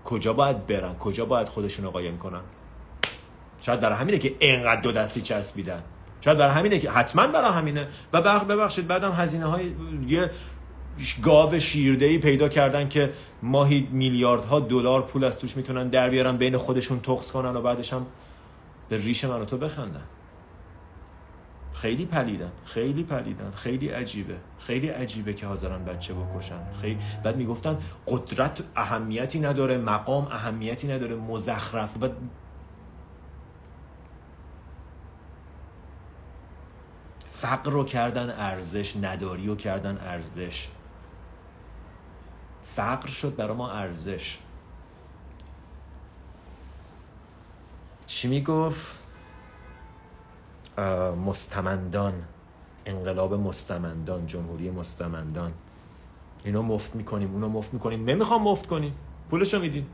کجا باید برن؟ کجا باید خودشون رو قایم کنن؟ شاید برای همینه که اینقدر دو دستی چسبیدن. شاید برای همینه که حتما برای همینه. و ببخشید بعدم هزینه های یه گاو شیرده ای پیدا کردن که ماهی میلیاردها دلار پول از توش می‌تونن در بیارن بین خودشون تخص کنن و بعدش هم به ریش من و تو بخندن. خیلی پلیدن خیلی پلیدن خیلی عجیبه خیلی عجیبه که حاضرن بچه بکشن. خیلی بعد می‌گفتن قدرت اهمیتی نداره مقام اهمیتی نداره مزخرف. بعد فقر رو کردن ارزش نداری رو کردن ارزش. فقر شد برای ما ارزش. چی می‌گفت؟ مستمندان انقلاب مستمندان جمهوری مستمندان. اینو مفت می‌کنیم اونو مفت می‌کنیم. نمی‌خوام مفت کنیم. پولشو میدیم.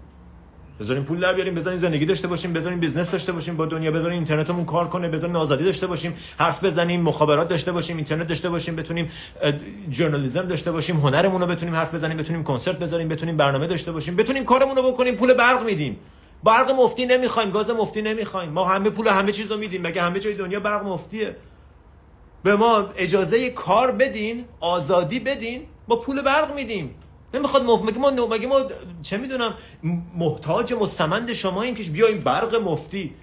بذاریم پول در بیاریم بذاریم زندگی داشته باشیم بذاریم business داشته باشیم با دنیا بذاریم اینترنتمون کار کنه بذاریم آزادی داشته باشیم حرف بزنیم مخابرات داشته باشیم اینترنت داشته باشیم بتونیم ژورنالیسم داشته باشیم هنرمون رو بتونیم حرف بزنیم بتونیم کنسرت بذاریم بتونیم برنامه داشته باشیم بتونیم کارمون رو بکنیم پول برق میدیم. برق مفتی نمی‌خوایم گاز مفتی نمی‌خوایم. ما همه پول همه چیزو میدیم مگه همه جای دنیا برق مفتیه؟ به ما اجازه کار بدین آزادی بدین با پول برق میدیم. نمی‌خواد مف... مگه ما مگه ما چه می‌دونم محتاج مستمند شما این که بیایم برق مفتی.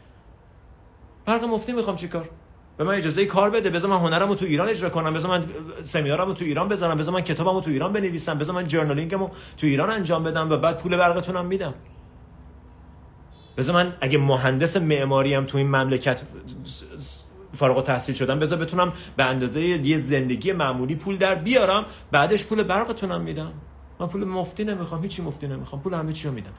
برق مفتی می‌خوام چیکار؟ به من اجازه کار بده بذار من هنرمو تو ایران اجرا کنم بذار من سمینارمو تو ایران بزنم بذار من کتابمو تو ایران بنویسم بذار من جرنالینگمو تو ایران انجام بدم و بعد پول برقتونم میدم. بذار من اگه مهندس معماری هم تو این مملکت فارغ تحصیل شدم بذار بتونم به اندازه یه زندگی معمولی پول در بیارم بعدش پول برقتونم میدم. من پول مفتی نمی‌خوام هیچی مفتی نمی‌خوام پول همه چی رو میدم.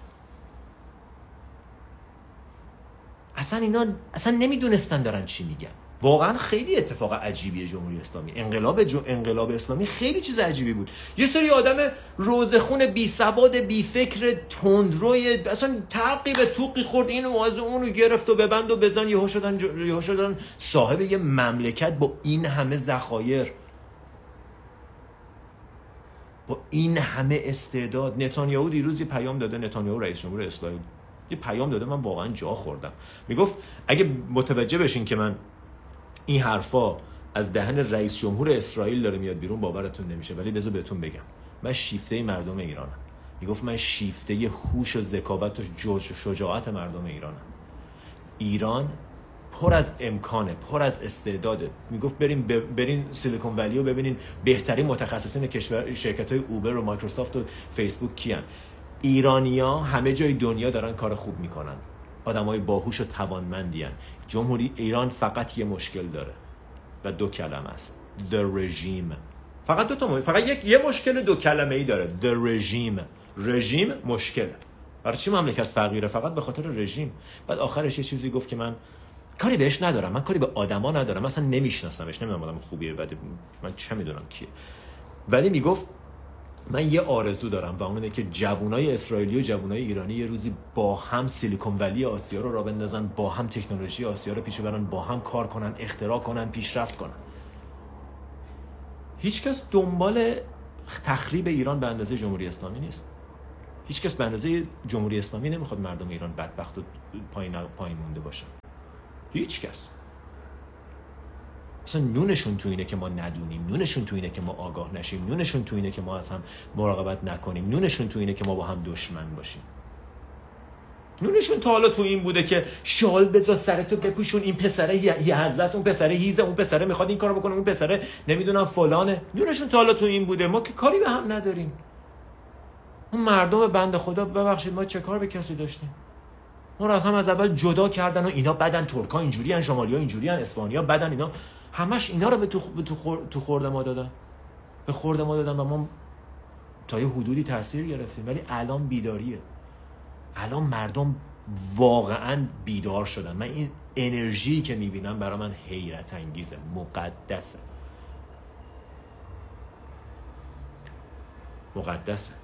اصلا اینا اصلا نمی‌دونستن دارن چی میگن. واقعا خیلی اتفاق عجیبیه جمهوری اسلامی. انقلاب جو انقلاب اسلامی خیلی چیز عجیبی بود. یه سری آدم روزخون بی سواد بی فکر تندروی اصلا تعقیب توقی خورد. اینو از اونو گرفت و ببند و بزن. یهو شدن یهو شدن صاحب یه مملکت با این همه ذخایر. با این همه استعداد نتانیاهو دیروز یه پیام داده نتانیاهو رئیس جمهور اسرائیل. یه پیام داده من واقعا جا خوردم. می‌گفت اگه متوجه بشین که من این حرفا از دهن رئیس جمهور اسرائیل داره میاد بیرون باورتون نمیشه ولی بذار بهتون بگم. من شیفته مردم ایرانم. می‌گفت من شیفته هوش و ذکاوت و شجاعت مردم ایرانم. ایران پر از امکانه پر از استعداده. می‌گفت بریم برین سیلیکون ولی و ببینین بهترین متخصصین کشور شرکت های اوبر و مایکروسافت و فیسبوک کیان. ایرانیا همه جای دنیا دارن کار خوب می‌کنن. های باهوش و توانمندی هن. جمهوری ایران فقط یه مشکل داره و دو کلمه است. The regime. فقط دو تا فقط یک یه مشکل دو کلمه ای داره. The regime. رژیم مشکل برای چی مملکت فقیره؟ فقط به خاطر رژیم بعد آخرش یه چیزی گفت که من کاری بهش ندارم. من کاری به آدما ندارم. مثلا نمیشناسمش. نمی‌دونم آدم خوبیه بعد من چه می‌دونم کیه. ولی می‌گفت من یه آرزو دارم و اونه که جوانای اسرائیلی و جوانای ایرانی یه روزی با هم سیلیکون ولی آسیا رو را بندازن با هم تکنولوژی آسیا رو پیش برن با هم کار کنن اختراع کنن پیشرفت کنن. هیچکس دنبال تخریب ایران به اندازه جمهوری اسلامی نیست. هیچکس به اندازه جمهوری اسلامی نمی‌خواد مردم ایران بدبخت و پایین مونده باشن. هیچکس اصلا نونشون تو اینه که ما ندونیم نونشون تو اینه که ما آگاه نشیم نونشون تو اینه که ما از هم مراقبت نکنیم نونشون تو اینه که ما با هم دشمن باشیم. نونشون تا حالا تو این بوده که شال بذار سرتو بپوشون این پسره یه است اون پسره هیزه اون پسره می‌خواد این کارو بکنه اون پسره نمی‌دونم فلانه. نونشون تا حالا تو این بوده ما که کاری به هم نداریم. اون مردم بند خدا ببخشید ما چه کار به کسی داشتیم؟ ما رو از هم از اول جدا کردن و اینا بدن ترکا اینجوری ان شمالی ها اینجوری ان اسپانیا بدن اینا. همش اینا رو به تو, به تو, خورد ما دادن. به خورد ما دادن و ما تا یه حدودی تاثیر گرفتیم. ولی الان بیداریه. الان مردم واقعا بیدار شدن. من این انرژی که می‌بینم برای من حیرت انگیزه. مقدسه. مقدسه.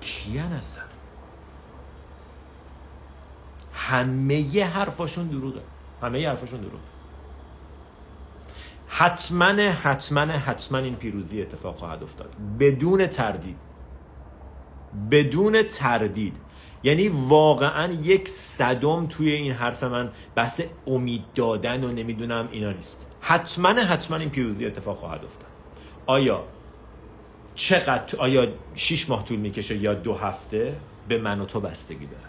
کیان هستن؟ همه یه حرفاشون دروغه. همه یه حرفاشون دروغه. حتما حتما حتما این پیروزی اتفاق خواهد افتاد. بدون تردید. بدون تردید. یعنی واقعا یک صدم توی این حرف من بحث امید دادن و نمی‌دونم اینا نیست. حتما حتما این پیروزی اتفاق خواهد افتاد. آیا چقدر آیا 6 ماه طول می‌کشه یا دو هفته؟ به من و تو بستگی داره.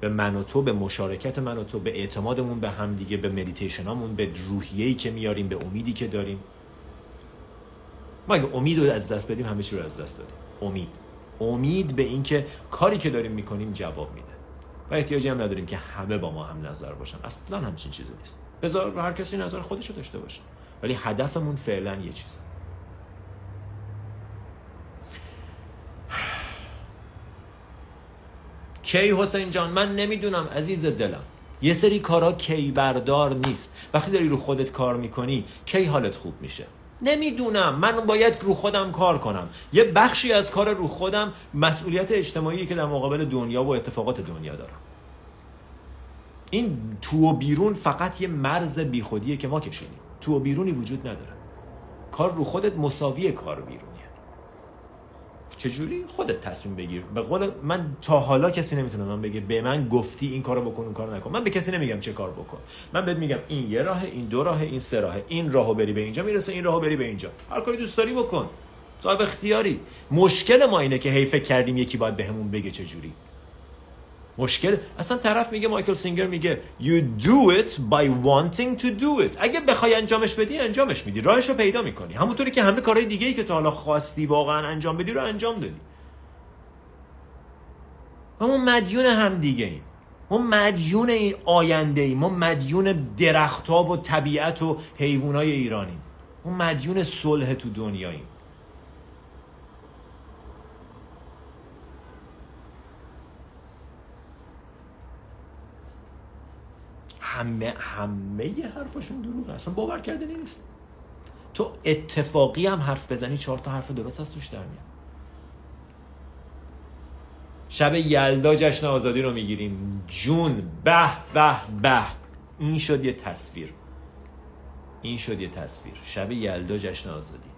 به من و تو به مشارکت من و تو به اعتمادمون به هم دیگه به مدیتیشنامون به روحیه‌ای که میاریم به امیدی که داریم. ما اگه امید رو از دست بدیم همه چی رو از دست دادیم. امید. امید به اینکه کاری که داریم می‌کنیم جواب میده. و احتیاجی هم نداریم که همه با ما هم نظر باشن. اصلا همچین چیزی نیست. بذار هر کسی نظر خودش رو داشته باشه. ولی هدفمون فعلا یه چیزه. کی حسین جان من نمی‌دونم عزیز دلم. یه سری کارا کی بردار نیست. وقتی داری رو خودت کار می‌کنی کی حالت خوب میشه؟ نمی‌دونم. من باید رو خودم کار کنم. یه بخشی از کار رو خودم مسئولیت اجتماعی که در مقابل دنیا و اتفاقات دنیا دارم. این تو و بیرون فقط یه مرز بیخودیه که ما کشیدیم. تو و بیرونی وجود نداره. کار رو خودت مساوی کار بیرون. چجوری خودت تصمیم بگیر؟ به قول من تا حالا کسی نمی‌تونه من بگه به من گفتی این کارو بکن اون کارو نکن. من به کسی نمیگم چه کار بکن. من بهت میگم این یه راه این دو راه این سه راه این راهو بری به اینجا می‌رسه این راهو بری به اینجا. هر کاری دوست داری بکن. صاحب اختیاری. مشکل ما اینه که هی فکر کردیم یکی باید بهمون بگه چجوری. مشکل. اصلا طرف میگه مایکل سینگر میگه you do it by wanting to do it. اگه بخوای انجامش بدی انجامش میدی. راهش رو پیدا می‌کنی. همونطوری که همه کارهای دیگه ای که تا حالا خواستی واقعا انجام بدی رو انجام دادی. و ما مدیون هم دیگه ایم. ما مدیون این آینده ایم. ما مدیون درختها و طبیعت و حیوانای ایرانیم. ما مدیون صلح تو دنیاییم. همه همه حرفاشون دروغه. اصلا باور کردنی نیست. تو اتفاقی هم حرف بزنی چهار تا حرف درست از توش در میاد. شب یلدا جشن آزادی رو می‌گیریم. جون به به به. این شد یه تصویر. این شد یه تصویر. شب یلدا جشن آزادی.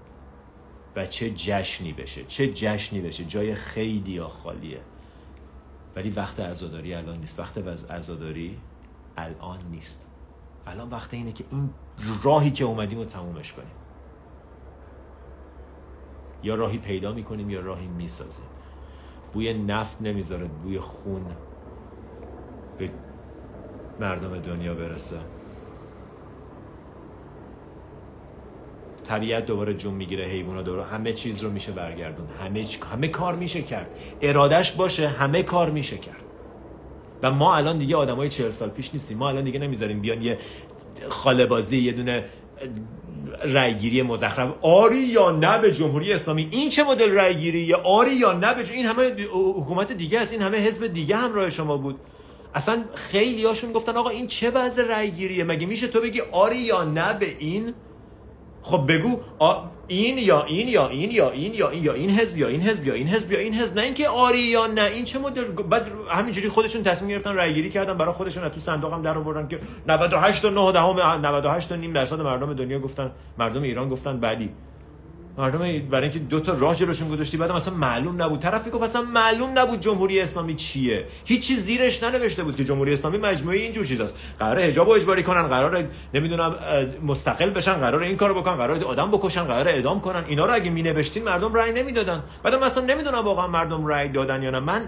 و چه جشنی بشه. چه جشنی بشه. جای خیلی خالیه. ولی وقت عزاداری الان نیست. وقت عزاداری؟ الان نیست. الان وقت اینه که این راهی که اومدیم رو تمومش کنیم. یا راهی پیدا می‌کنیم یا راهی می‌سازیم. بوی نفت نمی‌ذاره بوی خون به مردم دنیا برسه. طبیعت دوباره جون می‌گیره حیوونا دوباره همه چیز رو میشه برگردون همه همه کار میشه کرد. ارادش باشه همه کار میشه کرد. ما الان دیگه آدمای 40 سال پیش نیستیم. ما الان دیگه نمی‌ذاریم بیان یه خاله بازی یه دونه رایگیری مزخرف. آری یا نه به جمهوری اسلامی؟ این چه مدل رایگیری آری یا نه به این همه حکومت دیگه است. این همه حزب دیگه همراه شما بود. اصلا خیلی هاشون گفتن آقا این چه وضع رایگیریه مگه میشه تو بگی آری یا نه به این؟ خب بگو این یا این یا این یا این یا این یا این حزب یا این حزب یا این حزب یا این حزب نه اینکه آری یا نه این چه مدل بعد همینجوری خودشون تصمیم گرفتن رای گیری کردن برای خودشون از تو صندوق هم در آوردن که 98 و 9 دهم 98 و نیم درصد مردم دنیا گفتن مردم ایران گفتن بعدی. مردم برای اینکه دو تا راه جلوشون گذاشتی بعدم اصلا معلوم نبود. طرف گفت اصلا معلوم نبود جمهوری اسلامی چیه. هیچ چیز زیرش ننوشته بود که جمهوری اسلامی مجموعه اینجور چیزاست. قرار حجاب اجباری کنن قرار نمی‌دونم مستقل بشن قرار این کارو بکنن قرار آدم بکشن قرار اعدام کنن. اینا رو اگه می نوشتین مردم رأی نمی‌دادن. بعدم اصلا نمی‌دونم واقعا مردم رأی دادن یا نه. من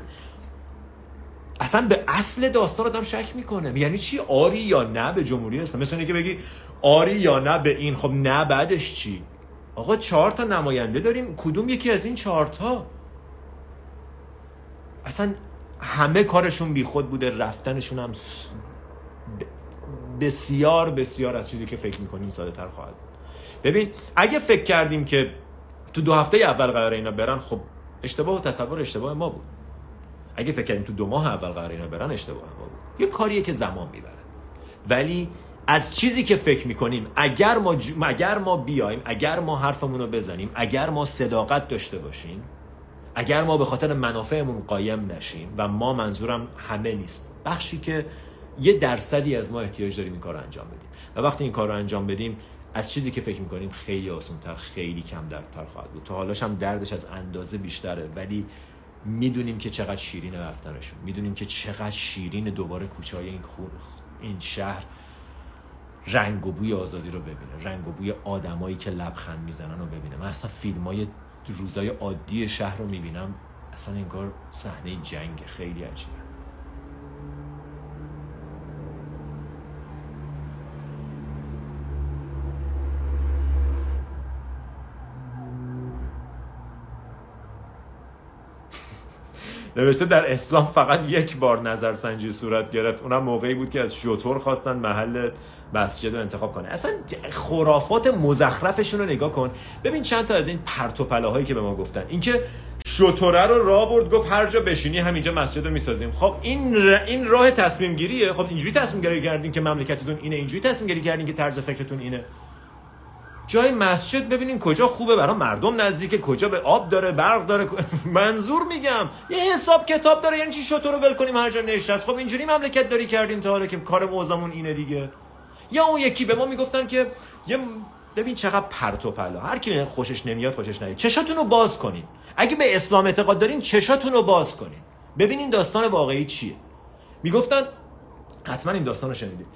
اصلا به اصل داستان آدم شک می‌کنه. یعنی چی؟ آری یا نه به جمهوری اسلامی؟ مثلا اینکه بگی آری یا نه به این. خب نه بعدش چی؟ آقا چهار تا نماینده داریم کدوم یکی از این چهار تا؟ اصلا همه کارشون بیخود بوده رفتنشون هم بسیار بسیار از چیزی که فکر می‌کنیم ساده تر خواهد ببین اگه فکر کردیم که تو دو هفته اول قرار اینا برن خب اشتباه و تصور اشتباه ما بود. اگه فکر کردیم تو دو ماه اول قرار اینا برن اشتباه ما بود. یه کاریه که زمان می‌بره. ولی از چیزی که فکر می‌کنیم اگر ما, ج... اگر ما بیایم اگر ما حرفمون رو بزنیم اگر ما صداقت داشته باشیم اگر ما به خاطر منافعمون قایم نشیم و ما منظورم همه نیست بخشی که یه درصدی از ما احتیاج داریم این کار رو انجام بدیم. و وقتی این کار رو انجام بدیم از چیزی که فکر می‌کنیم خیلی آسانتر خیلی کم دردتر خواهد بود. تا حالاش هم دردش از اندازه بیشتره ولی می‌دونیم که چقدر شیرین رفتنشون می‌دونیم که چقدر شیرین دوباره کوچه های این, این شهر رنگ و بوی آزادی رو ببینه رنگ و بوی آدمایی که لبخند می‌زنن رو ببینه. من اصلا فیلم های روزای عادی شهر رو می‌بینم اصلا انگار صحنه جنگ خیلی عجیبه. [laughs] نوشته در اسلام فقط یک بار نظرسنجی صورت گرفت. اونم موقعی بود که از شطور خواستن محل مسجد رو انتخاب کنه. اصلا خرافات مزخرفشون رو نگاه کن. ببین چند تا از این پرت و که به ما گفتن. اینکه شطوره رو راه برد گفت هر جا بشینی همینجا مسجد رو می‌سازیم. خب این این راه تصمیم گیریه خب اینجوری تصمیم گیری کردین که مملکتتون اینه اینجوری تصمیم گیری کردین که طرز فکرتون اینه. جای مسجد ببینین کجا خوبه برای مردم نزدیک کجا به آب داره برق داره. [laughs] منظور میگم. یه حساب کتاب داره یعنی چی شطور رو ول کنیم هر جا نشست. خب اینجوری مملکت داری کردیم تا حالا که کار موزمون اینه دیگه. یا اون یکی به ما می‌گفتن که یه ببین چقدر پرت و پلا هر کی خوشش نمیاد خوشش نیاد. چشاتون رو باز کنین. اگه به اسلام اعتقاد دارین چشاتون رو باز کنین. ببینین داستان واقعی چیه. می‌گفتن حتما این داستان رو شنیدید.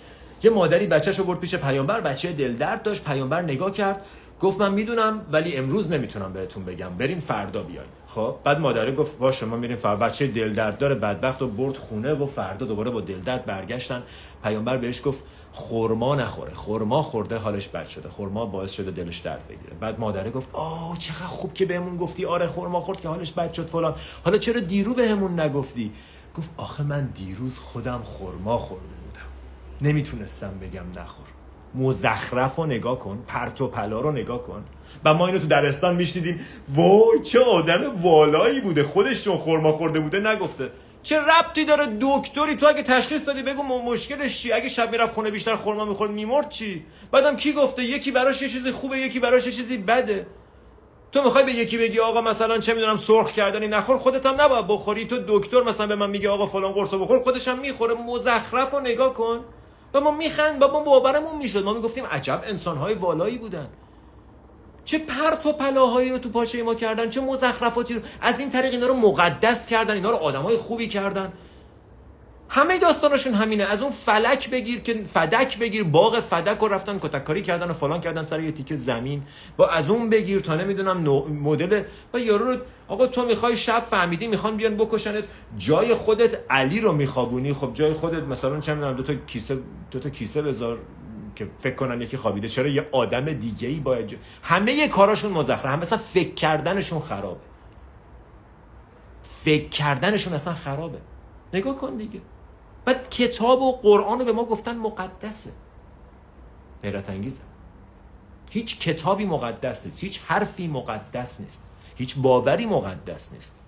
یه مادری بچهش رو برد پیش پیامبر بچه دل درد داشت پیامبر نگاه کرد. گفت من می‌دونم ولی امروز نمی‌تونم بهتون بگم. بریم فردا بیاین. خب؟ بعد مادره گفت باشه ما میریم فردا. بچه دل درد داره بدبخت و برد خونه و فردا دوباره با دل درد برگشتن. پیامبر بهش گفت خورما نخوره. خورما خورده حالش بد شده. خورما باعث شده دلش درد بگیره. بعد مادره گفت آه چقدر خوب که بهمون گفتی. آره خورما خورد که حالش بد شد فلان. حالا چرا دیرو بهمون نگفتی؟ گفت آخه من دیروز خودم خورما خورده بودم. نمی‌تونستم بگم نخور. مزخرف رو نگاه کن پرت و پلا رو نگاه کن. و ما اینو تو دبستان میشنیدیم. وای چه آدم والایی بوده. خودش چون خورما خورده بوده نگفته. چه ربطی داره دکتری؟ تو اگه تشخیص دادی بگو مشکلش چی؟ اگه شب می‌رفت خونه بیشتر خورما می‌خورد میمرد چی؟ بعدم کی گفته؟ یکی براش یه چیزی خوبه یکی براش یه چیزی بده. تو می‌خوای به یکی بگی آقا مثلا چه می‌دونم سرخ کردنی نخور خودت هم نباید بخوری. تو دکتر مثلا به من میگه آقا فلان قرص بخور خودش هم می‌خوره. مزخرف رو نگاه کن. و ما میخند بابا باورمون می‌شد. ما می‌گفتیم عجب انسانهای والایی بودن. چه پرت و پلاهایی رو تو پاچه ما کردن چه مزخرفاتی رو. از این طریق اینا رو مقدس کردن اینا رو آدمای خوبی کردن. همه داستانشون همینه. از اون فلک بگیر که فدک بگیر باغ فدک رو رفتن کتککاری کردن و فلان کردن سر یه تیکه زمین. با از اون بگیر تا نمی‌دونم مدل. و یارو رو آقا تو می‌خوای شب فهمیدی می‌خوان بیان بکشنت. جای خودت علی رو میخوابونی. خب جای خودت مثلا چه می‌دونم دو تا کیسه دو تا کیسه بذار. که فکر کنن یکی خوابیده. چرا یه آدم دیگه ای باید همه یه کاراشون مزخرف. هم مثلا فکر کردنشون خرابه. فکر کردنشون اصلا خرابه. نگاه کن دیگه. بعد کتاب و قرآن رو به ما گفتن مقدسه. حیرت انگیزه. هیچ کتابی مقدس نیست. هیچ حرفی مقدس نیست. هیچ باوری مقدس نیست.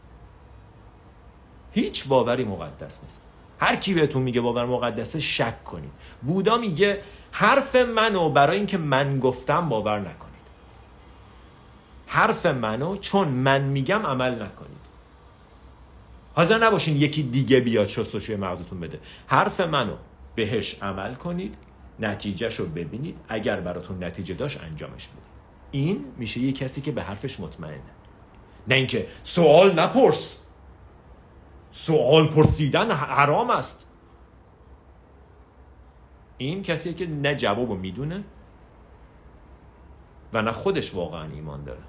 هیچ باوری مقدس نیست. هر کی بهتون میگه باور مقدسه شک کنید. بودا میگه حرف منو برای اینکه من گفتم باور نکنید. حرف منو چون من میگم عمل نکنید. حاضر نباشین یکی دیگه بیاد شستشوی مغزتون بده. حرف منو بهش عمل کنید نتیجهش رو ببینید. اگر براتون نتیجه داشت انجامش بدید. این میشه یه کسی که به حرفش مطمئنه. نه اینکه سوال نپرس. سوال پرسیدن حرام است. این کسیه که نه جواب رو می‌دونه و نه خودش واقعا ایمان داره.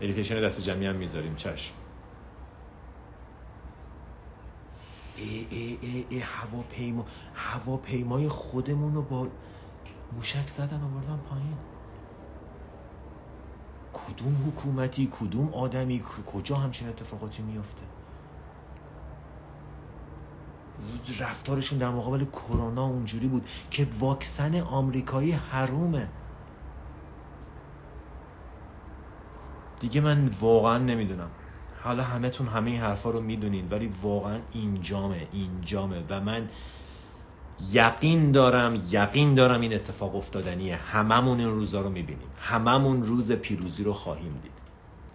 مدیتیشن دست جمعی هم می‌ذاریم چشم. ای ای ای ای هواپیما هواپیمای خودمون رو با موشک زدن آوردن پایین. کدوم حکومتی کدوم آدمی کجا همچین اتفاقاتی میفته رفتارشون در مقابل کرونا اونجوری بود که واکسن آمریکایی حرومه. دیگه من واقعا نمی‌دونم. حالا همتون همه این حرفا رو می‌دونین ولی واقعا اینجامه اینجامه. و من یقین دارم یقین دارم این اتفاق افتادنیه. هممون این روزا رو می‌بینیم. هممون روز پیروزی رو خواهیم دید.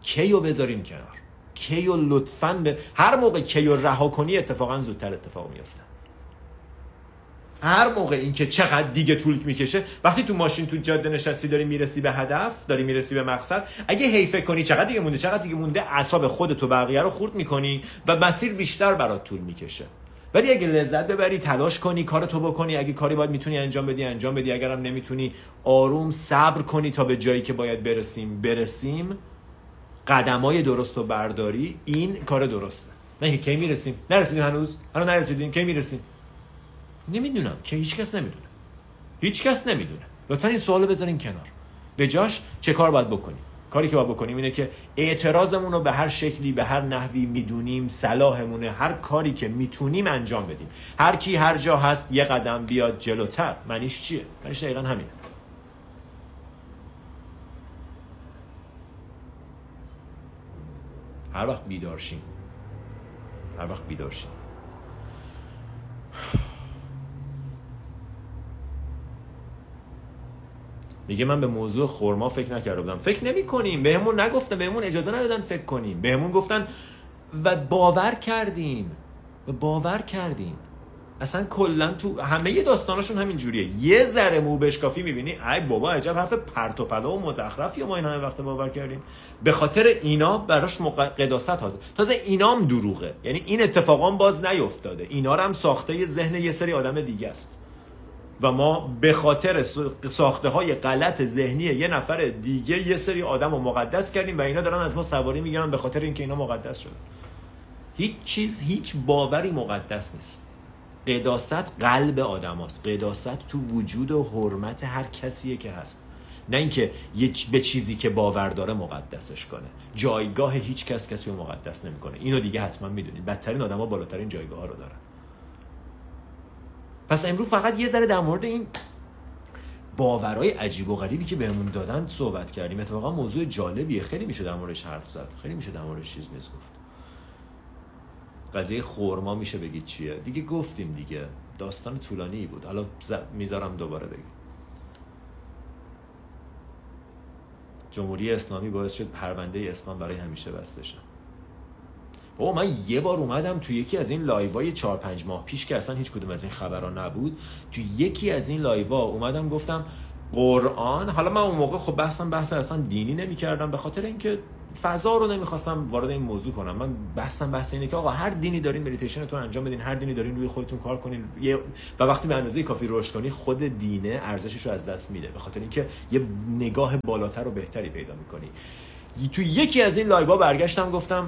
کیو بذاریم کنار؟ کیو لطفا به هر موقع کیو رها کنی اتفاقا زودتر اتفاق میفته هر موقع اینکه چقدر دیگه طول می‌کشه وقتی تو ماشین تو جاده نشستی داری می‌رسی به هدف داری می‌رسی به مقصد اگه هی کنی چقدر دیگه مونده چقدر دیگه مونده اعصاب خودت و بقیه رو خورد می‌کنی و مسیر بیشتر برات طول می‌کشه. ولی اگه لذت ببری تلاش کنی کار تو بکنی. اگه کاری باید می‌تونی انجام بدی انجام بدی. اگرم نمی‌تونی آروم صبر کنی تا به جایی که باید برسیم برسیم قدمای درست و برداری این کار درسته. نه کی می‌رسیم. نرسیدیم هنوز. هنوز نرسیدیم. کی می‌رسیم؟ نمی‌دونم. که هیچ کس نمی‌دونه. هیچ کس نمی‌دونه. لطفا این سوالو بذارین کنار. به جاش چه کار باید بکنیم؟ کاری که باید بکنیم اینه که اعتراضمون رو به هر شکلی به هر نحوی می‌دونیم صلاحمونه هر کاری که می‌تونیم انجام بدیم. هر کی هر جا هست یه قدم بیاد جلوتر. معنیش چیه؟ معنیش دقیقا همینه. هر وقت بیدارشیم هر وقت بیدارشیم میگه من به موضوع خورما فکر نکرده بودم. فکر نمی کنیم بهمون نگفتن بهمون اجازه ندادن فکر کنیم. بهمون گفتن و باور کردیم. و باور کردیم. اصلا کلا تو همه داستاناشون همین جوریه یه ذره مو بشکافی می‌بینی. ای بابا عجب حرف پرت و پلا و مزخرفی ما این همه وقت باور کردیم. به خاطر اینا براش قداست هست تازه اینام دروغه. یعنی این اتفاقام باز نیفتاده. اینا هم ساخته ذهن یه سری آدم دیگه است. و ما به خاطر ساخته های غلط ذهنی یه نفر دیگه یه سری آدم رو مقدس کردیم و اینا دارن از ما سواری می‌گیرن به خاطر اینکه اینا مقدس شدن. هیچ چیز هیچ باوری مقدس نیست. قداست قلب آدم هست. قداست تو وجود و حرمت هر کسیه که هست. نه اینکه به چیزی که باور داره مقدسش کنه. جایگاه هیچ کس کسی رو مقدس نمی‌کنه. اینو دیگه حتما می‌دونید. بدترین آدما بالاترین جایگاه رو دارن. پس امروز فقط یه ذره در مورد این باورهای عجیب و غریبی که بهمون دادن صحبت کردیم. اتفاقا موضوع جالبیه. خیلی میشه در موردش حرف زد. خیلی میشه در موردش چیز میز گفت. قضیه خورما میشه بگید چیه؟ دیگه گفتیم دیگه. داستان طولانی بود. حالا می‌ذارم دوباره بگیم جمهوری اسلامی باعث شد پرونده اسلام برای همیشه بسته شد بابا من یه بار اومدم تو یکی از این لایوای 4 5 ماه پیش که اصلا هیچ کدوم از این خبرها نبود تو یکی از این لایوا اومدم گفتم قرآن حالا من اون موقع خب بحثم بحث اصلا دینی نمی‌کردم به خاطر اینکه فضا رو نمی‌خواستم وارد این موضوع کنم. من بحثم بحث اینه که آقا هر دینی دارین مدیتیشنتون انجام بدین هر دینی دارین روی خودتون کار کنین و وقتی به اندازه کافی رشد کنی خود دینه ارزشش رو از دست میده به خاطر اینکه یه نگاه بالاتر و بهتری پیدا می‌کنی. تو یکی از این live ا برگشتم گفتم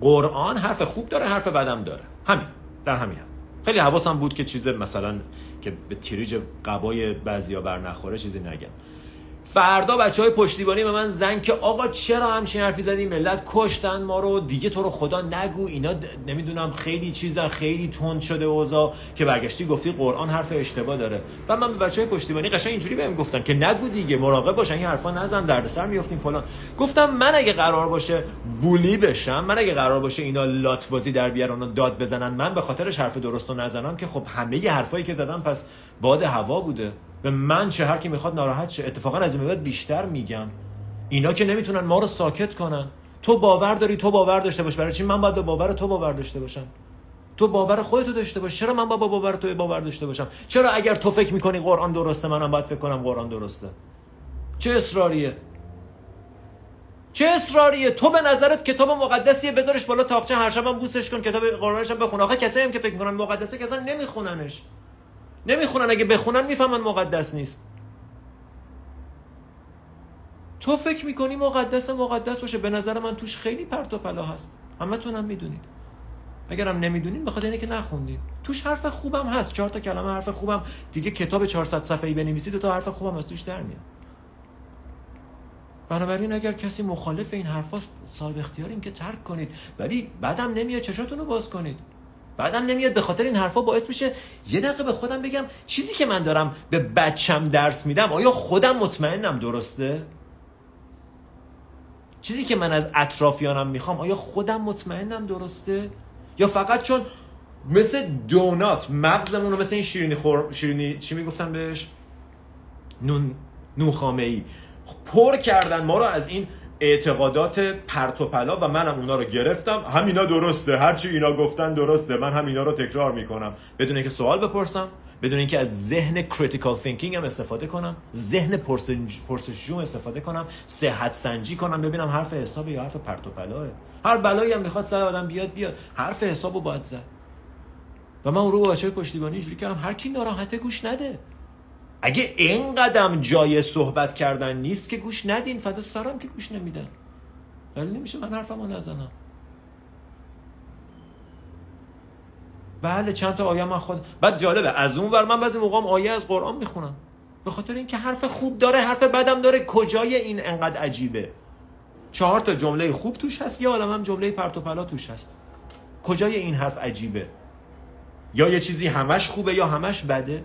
قرآن حرف خوب داره حرف بدم داره همین در همین هم. خیلی حواسم بود که چیز مثلا که به تیریج قبای بعضیا بر نخوره چیزی نگم فردا بچه های پشتیبانی به من زنگ که آقا چرا همچین حرفی زدی؟ ملت کشتن ما رو. دیگه تو رو خدا نگو. اینا نمی‌دونم خیلی چیزا خیلی تند شده اوضاع. که برگشتی گفتی قرآن حرف اشتباه داره. و من به بچه های پشتیبانی قشنگ اینجوری بهم گفتن که نگو دیگه مراقب باشن این حرفا نزن دردسر میافتیم فلان. گفتم من اگه قرار باشه بولی بشم من اگه قرار باشه اینا لات بازی در بیارن داد بزنن من به خاطرش حرف درست نزنم که خب همه حرفایی که زدم پس باد هوا بوده. به من چه هر کی می‌خواد ناراحت شه. اتفاقا از این بعد بیشتر میگم. اینا که نمی‌تونن ما رو ساکت کنن. تو باور داری تو باور داشته باش. برای چی من باید باور تو باور داشته باشم؟ تو باور خودتو داشته باش. چرا من با باور تو باور داشته باشم؟ چرا اگر تو فکر می‌کنی قرآن درسته منم باید فکر کنم قرآن درسته؟ چه اصراریه؟ چه اصراریه؟ تو به نظرت کتاب مقدسیه بذارش بالا تاقچه هر شبم بوسش کن کتاب قرآنش هم بخون. آخه کسایی هم که فکر می‌کنن مقدسه که نمیخوننش. نمی‌خونن اگه بخونن می‌فهمن مقدس نیست. تو فکر می‌کنی مقدس مقدس باشه؟ به نظر من توش خیلی پرت و پلا هست. همه هم می‌دونید. اگرم نمی‌دونید بخاطر اینه که نخوندید توش حرف خوبم هست. چهار تا کلمه حرف خوبم. دیگه کتاب 400 صفحه‌ای بنویسید دو تا حرف خوبم از توش در میاد. بنابراین اگر کسی مخالف این حرفاست صاحب اختیارین که ترک کنید. ولی بعدم نمیاد چشاتون رو باز کنید. بعدم نمیاد به خاطر این حرفا باعث میشه یه دقیقه به خودم بگم چیزی که من دارم به بچم درس میدم آیا خودم مطمئنم درسته؟ چیزی که من از اطرافیانم می‌خوام آیا خودم مطمئنم درسته؟ یا فقط چون مثل دونات مغزمون رو مثل این شیرینی خور... شیرینی چی می‌گفتن بهش؟ نون نوخامه ای پر کردن ما رو از این اعتقادات پرت و پلا و منم اونا رو گرفتم. همینا درسته. هرچی اینا گفتن درسته. من هم اینا رو تکرار می‌کنم. بدون اینکه سوال بپرسم بدون اینکه از ذهن critical thinking هم استفاده کنم ذهن پرسشجو استفاده کنم صحت سنجی کنم ببینم حرف حساب یا حرف پرت و پلاست هر بلایی هم می‌خواد سر آدم بیاد بیاد. حرف حسابو باید زد. و من اون رو با بچه پشتیبانی اینجوری کردم. هر کی ناراحته گوش نده. اگه این قدم جای صحبت کردن نیست که گوش ندین فدا سرم که گوش نمیدن. ولی نمیشه من حرفمو نزنم. بله چند تا آیه من خود بعد جالبه از اون ور من بعضی موقع آیه از قرآن می‌خونم. به خاطر اینکه حرف خوب داره حرف بدم داره کجای این انقدر عجیبه؟ چهار تا جمله خوب توش هست یا عالم جمله پرت و پلا توش هست. کجای این حرف عجیبه؟ یا یه چیزی همش خوبه یا همش بده؟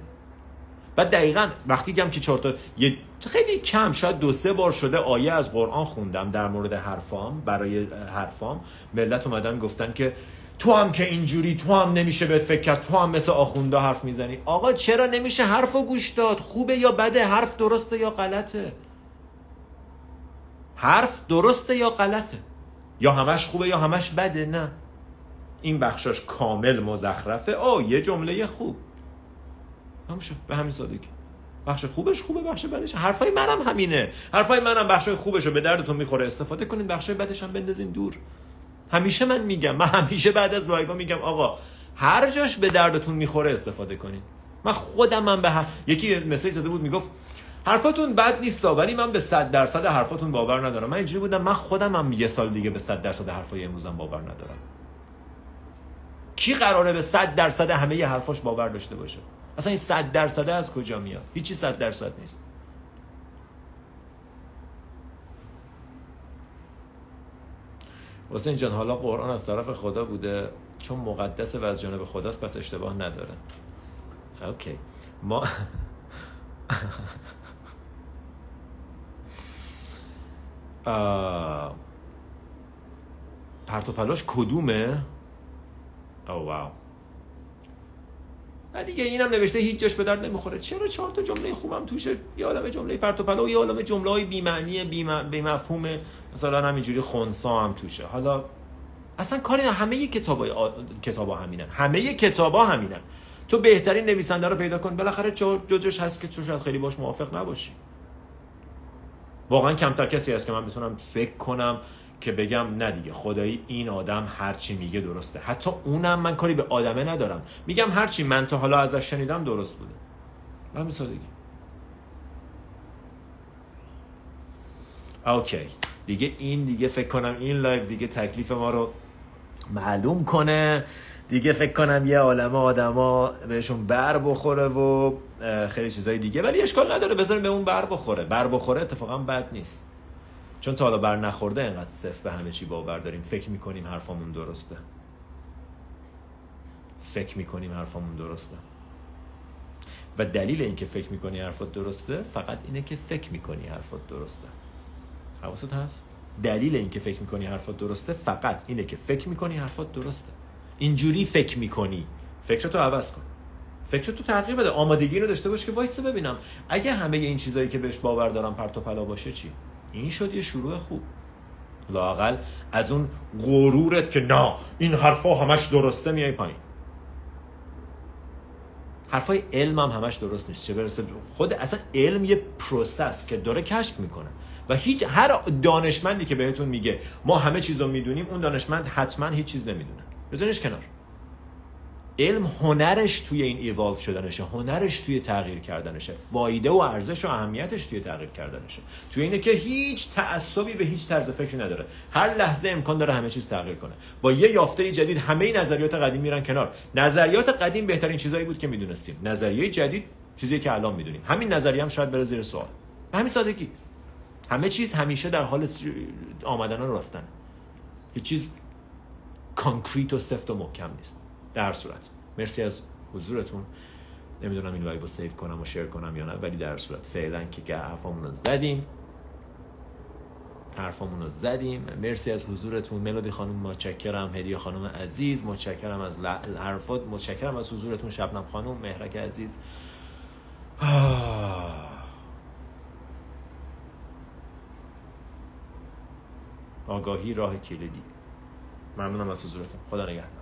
بعد دقیقا وقتی گم که چهار تا یه خیلی کم شاید دو سه بار شده آیه از قرآن خوندم در مورد حرفام برای حرفام. ملت اومدن گفتن که تو هم که اینجوری تو هم نمیشه به فکر کرد تو هم مثل آخونده حرف می‌زنی. آقا چرا نمیشه حرف و گوش داد؟ خوبه یا بده؟ حرف درسته یا غلطه؟ حرف درسته یا غلطه؟ یا همش خوبه یا همش بده؟ نه. این بخشاش کامل مزخرفه. آه یه جمله خوب. نمیشه به همین سادگی. بخش خوبش خوبه بخش بدش. حرفای منم همینه. حرفای منم بخش خوبش رو به دردتون می‌خوره. استفاده کنین بخش بدش هم بندازین دور. همیشه من میگم من همیشه بعد از live میگم آقا هر جاش به دردتون می‌خوره استفاده کنین. من خودم من به هم... یکی message زده بود می‌گفت حرفاتون بد نیست ولی من به 100 درصد حرفاتون باور ندارم. من اینجوری بودم من خودم هم یه سال دیگه به 100 درصد حرفای امروزم باور ندارم. کی قراره به 100 درصد همه حرفاش باور داشته باشه؟ اصلا این صد درصد از کجا میاد؟ هیچی صد درصد نیست. حسین جان حالا قرآن از طرف خدا بوده چون مقدس و از جانب خداست پس اشتباه نداره. اوکی. ما [laughs] پرت پلاش کدومه؟ او واو. نه دیگه اینم نوشته هیچ جاش به درد نمی‌خوره. چرا چهار تا جمله خوبم توشه؟ یه عالمه جمله پرت و پلا و یه عالمه جمله های بی معنی بی مفهوم مثلا همینجوری خونسا هم توشه. حالا اصلا کاری همه کتابای آ... کتابا همینن. همه کتابا همینن. تو بهترین نویسنده رو پیدا کن. بالاخره جوجش هست که تو شاید خیلی باش موافق نباشی. واقعا کمتر کسی هست که من بتونم فکر کنم که بگم نه دیگه. خدایی این آدم هرچی میگه درسته. حتی اونم من کاری به آدمه ندارم. میگم هرچی من تا حالا ازش شنیدم درست بوده. من سادگی okay. دیگه این دیگه فکر کنم این live دیگه تکلیف ما رو معلوم کنه. دیگه فکر کنم یه عالم آدما بهشون بر بخوره و خیلی چیزای دیگه. ولی اشکال نداره بذاریم به اون بر بخوره. بر بخوره اتفاقا بد نیست. چون تا حالا بر نخورده انقدر صفر به همه چی باور داریم. فکر می‌کنیم حرفامون درسته. فکر می‌کنیم حرفامون درسته. و دلیل اینکه فکر می‌کنی حرفات درسته فقط اینه که فکر می‌کنی حرفات درسته. حواست هست؟ دلیل اینکه فکر می‌کنی حرفات درسته فقط اینه که فکر می‌کنی حرفات درسته. اینجوری فکر می‌کنی. فکرتو عوض کن. فکرتو تغییر بده. آمادگی رو داشته باش که وایسه ببینم. اگه همه این چیزایی که بهش باور دارم پرت و پلا باشه چی؟ این شد یه شروع خوب. لاقل از اون غرورت که نه این حرفا همش درسته میای پایین. حرفای علم هم همش درست نیست. چه برسه خود اصلا علم یه process که داره کشف می‌کنه. و هیچ هر دانشمندی که بهتون میگه ما همه چیز رو می‌دونیم اون دانشمند حتما هیچ چیز نمی‌دونه. بزنش کنار. علم هنرش توی این ایوالو شدنشه هنرش توی تغییر کردنشه فایده و ارزش و اهمیتش توی تغییر کردنشه. توی اینه که هیچ تعصبی به هیچ طرز فکری نداره. هر لحظه امکان داره همه چیز تغییر کنه. با یه یافته جدید همه نظریات قدیم میرن کنار. نظریات قدیم بهترین چیزایی بود که می‌دونستیم. نظریه جدید چیزی که الان می‌دونیم. همین نظریه هم شاید بره زیر سوال. همین سادگی. همه چیز همیشه در حال آمدن و رفتن. هیچ چیز کانکریت و سفت و محکم نیست. در صورت. مرسی از حضورتون. نمی‌دونم این live رو save کنم و share کنم یا نه ولی در صورت. فعلا که حرفامون رو زدیم. حرفامون رو زدیم. مرسی از حضورتون. ملودی خانم متشکرم. هدیه خانم عزیز متشکرم از حرفات. متشکرم از حضورتون. شبنم خانم مهرک عزیز. آگاهی راه کلیدی. ممنونم از حضورتون. خدا نگهدار.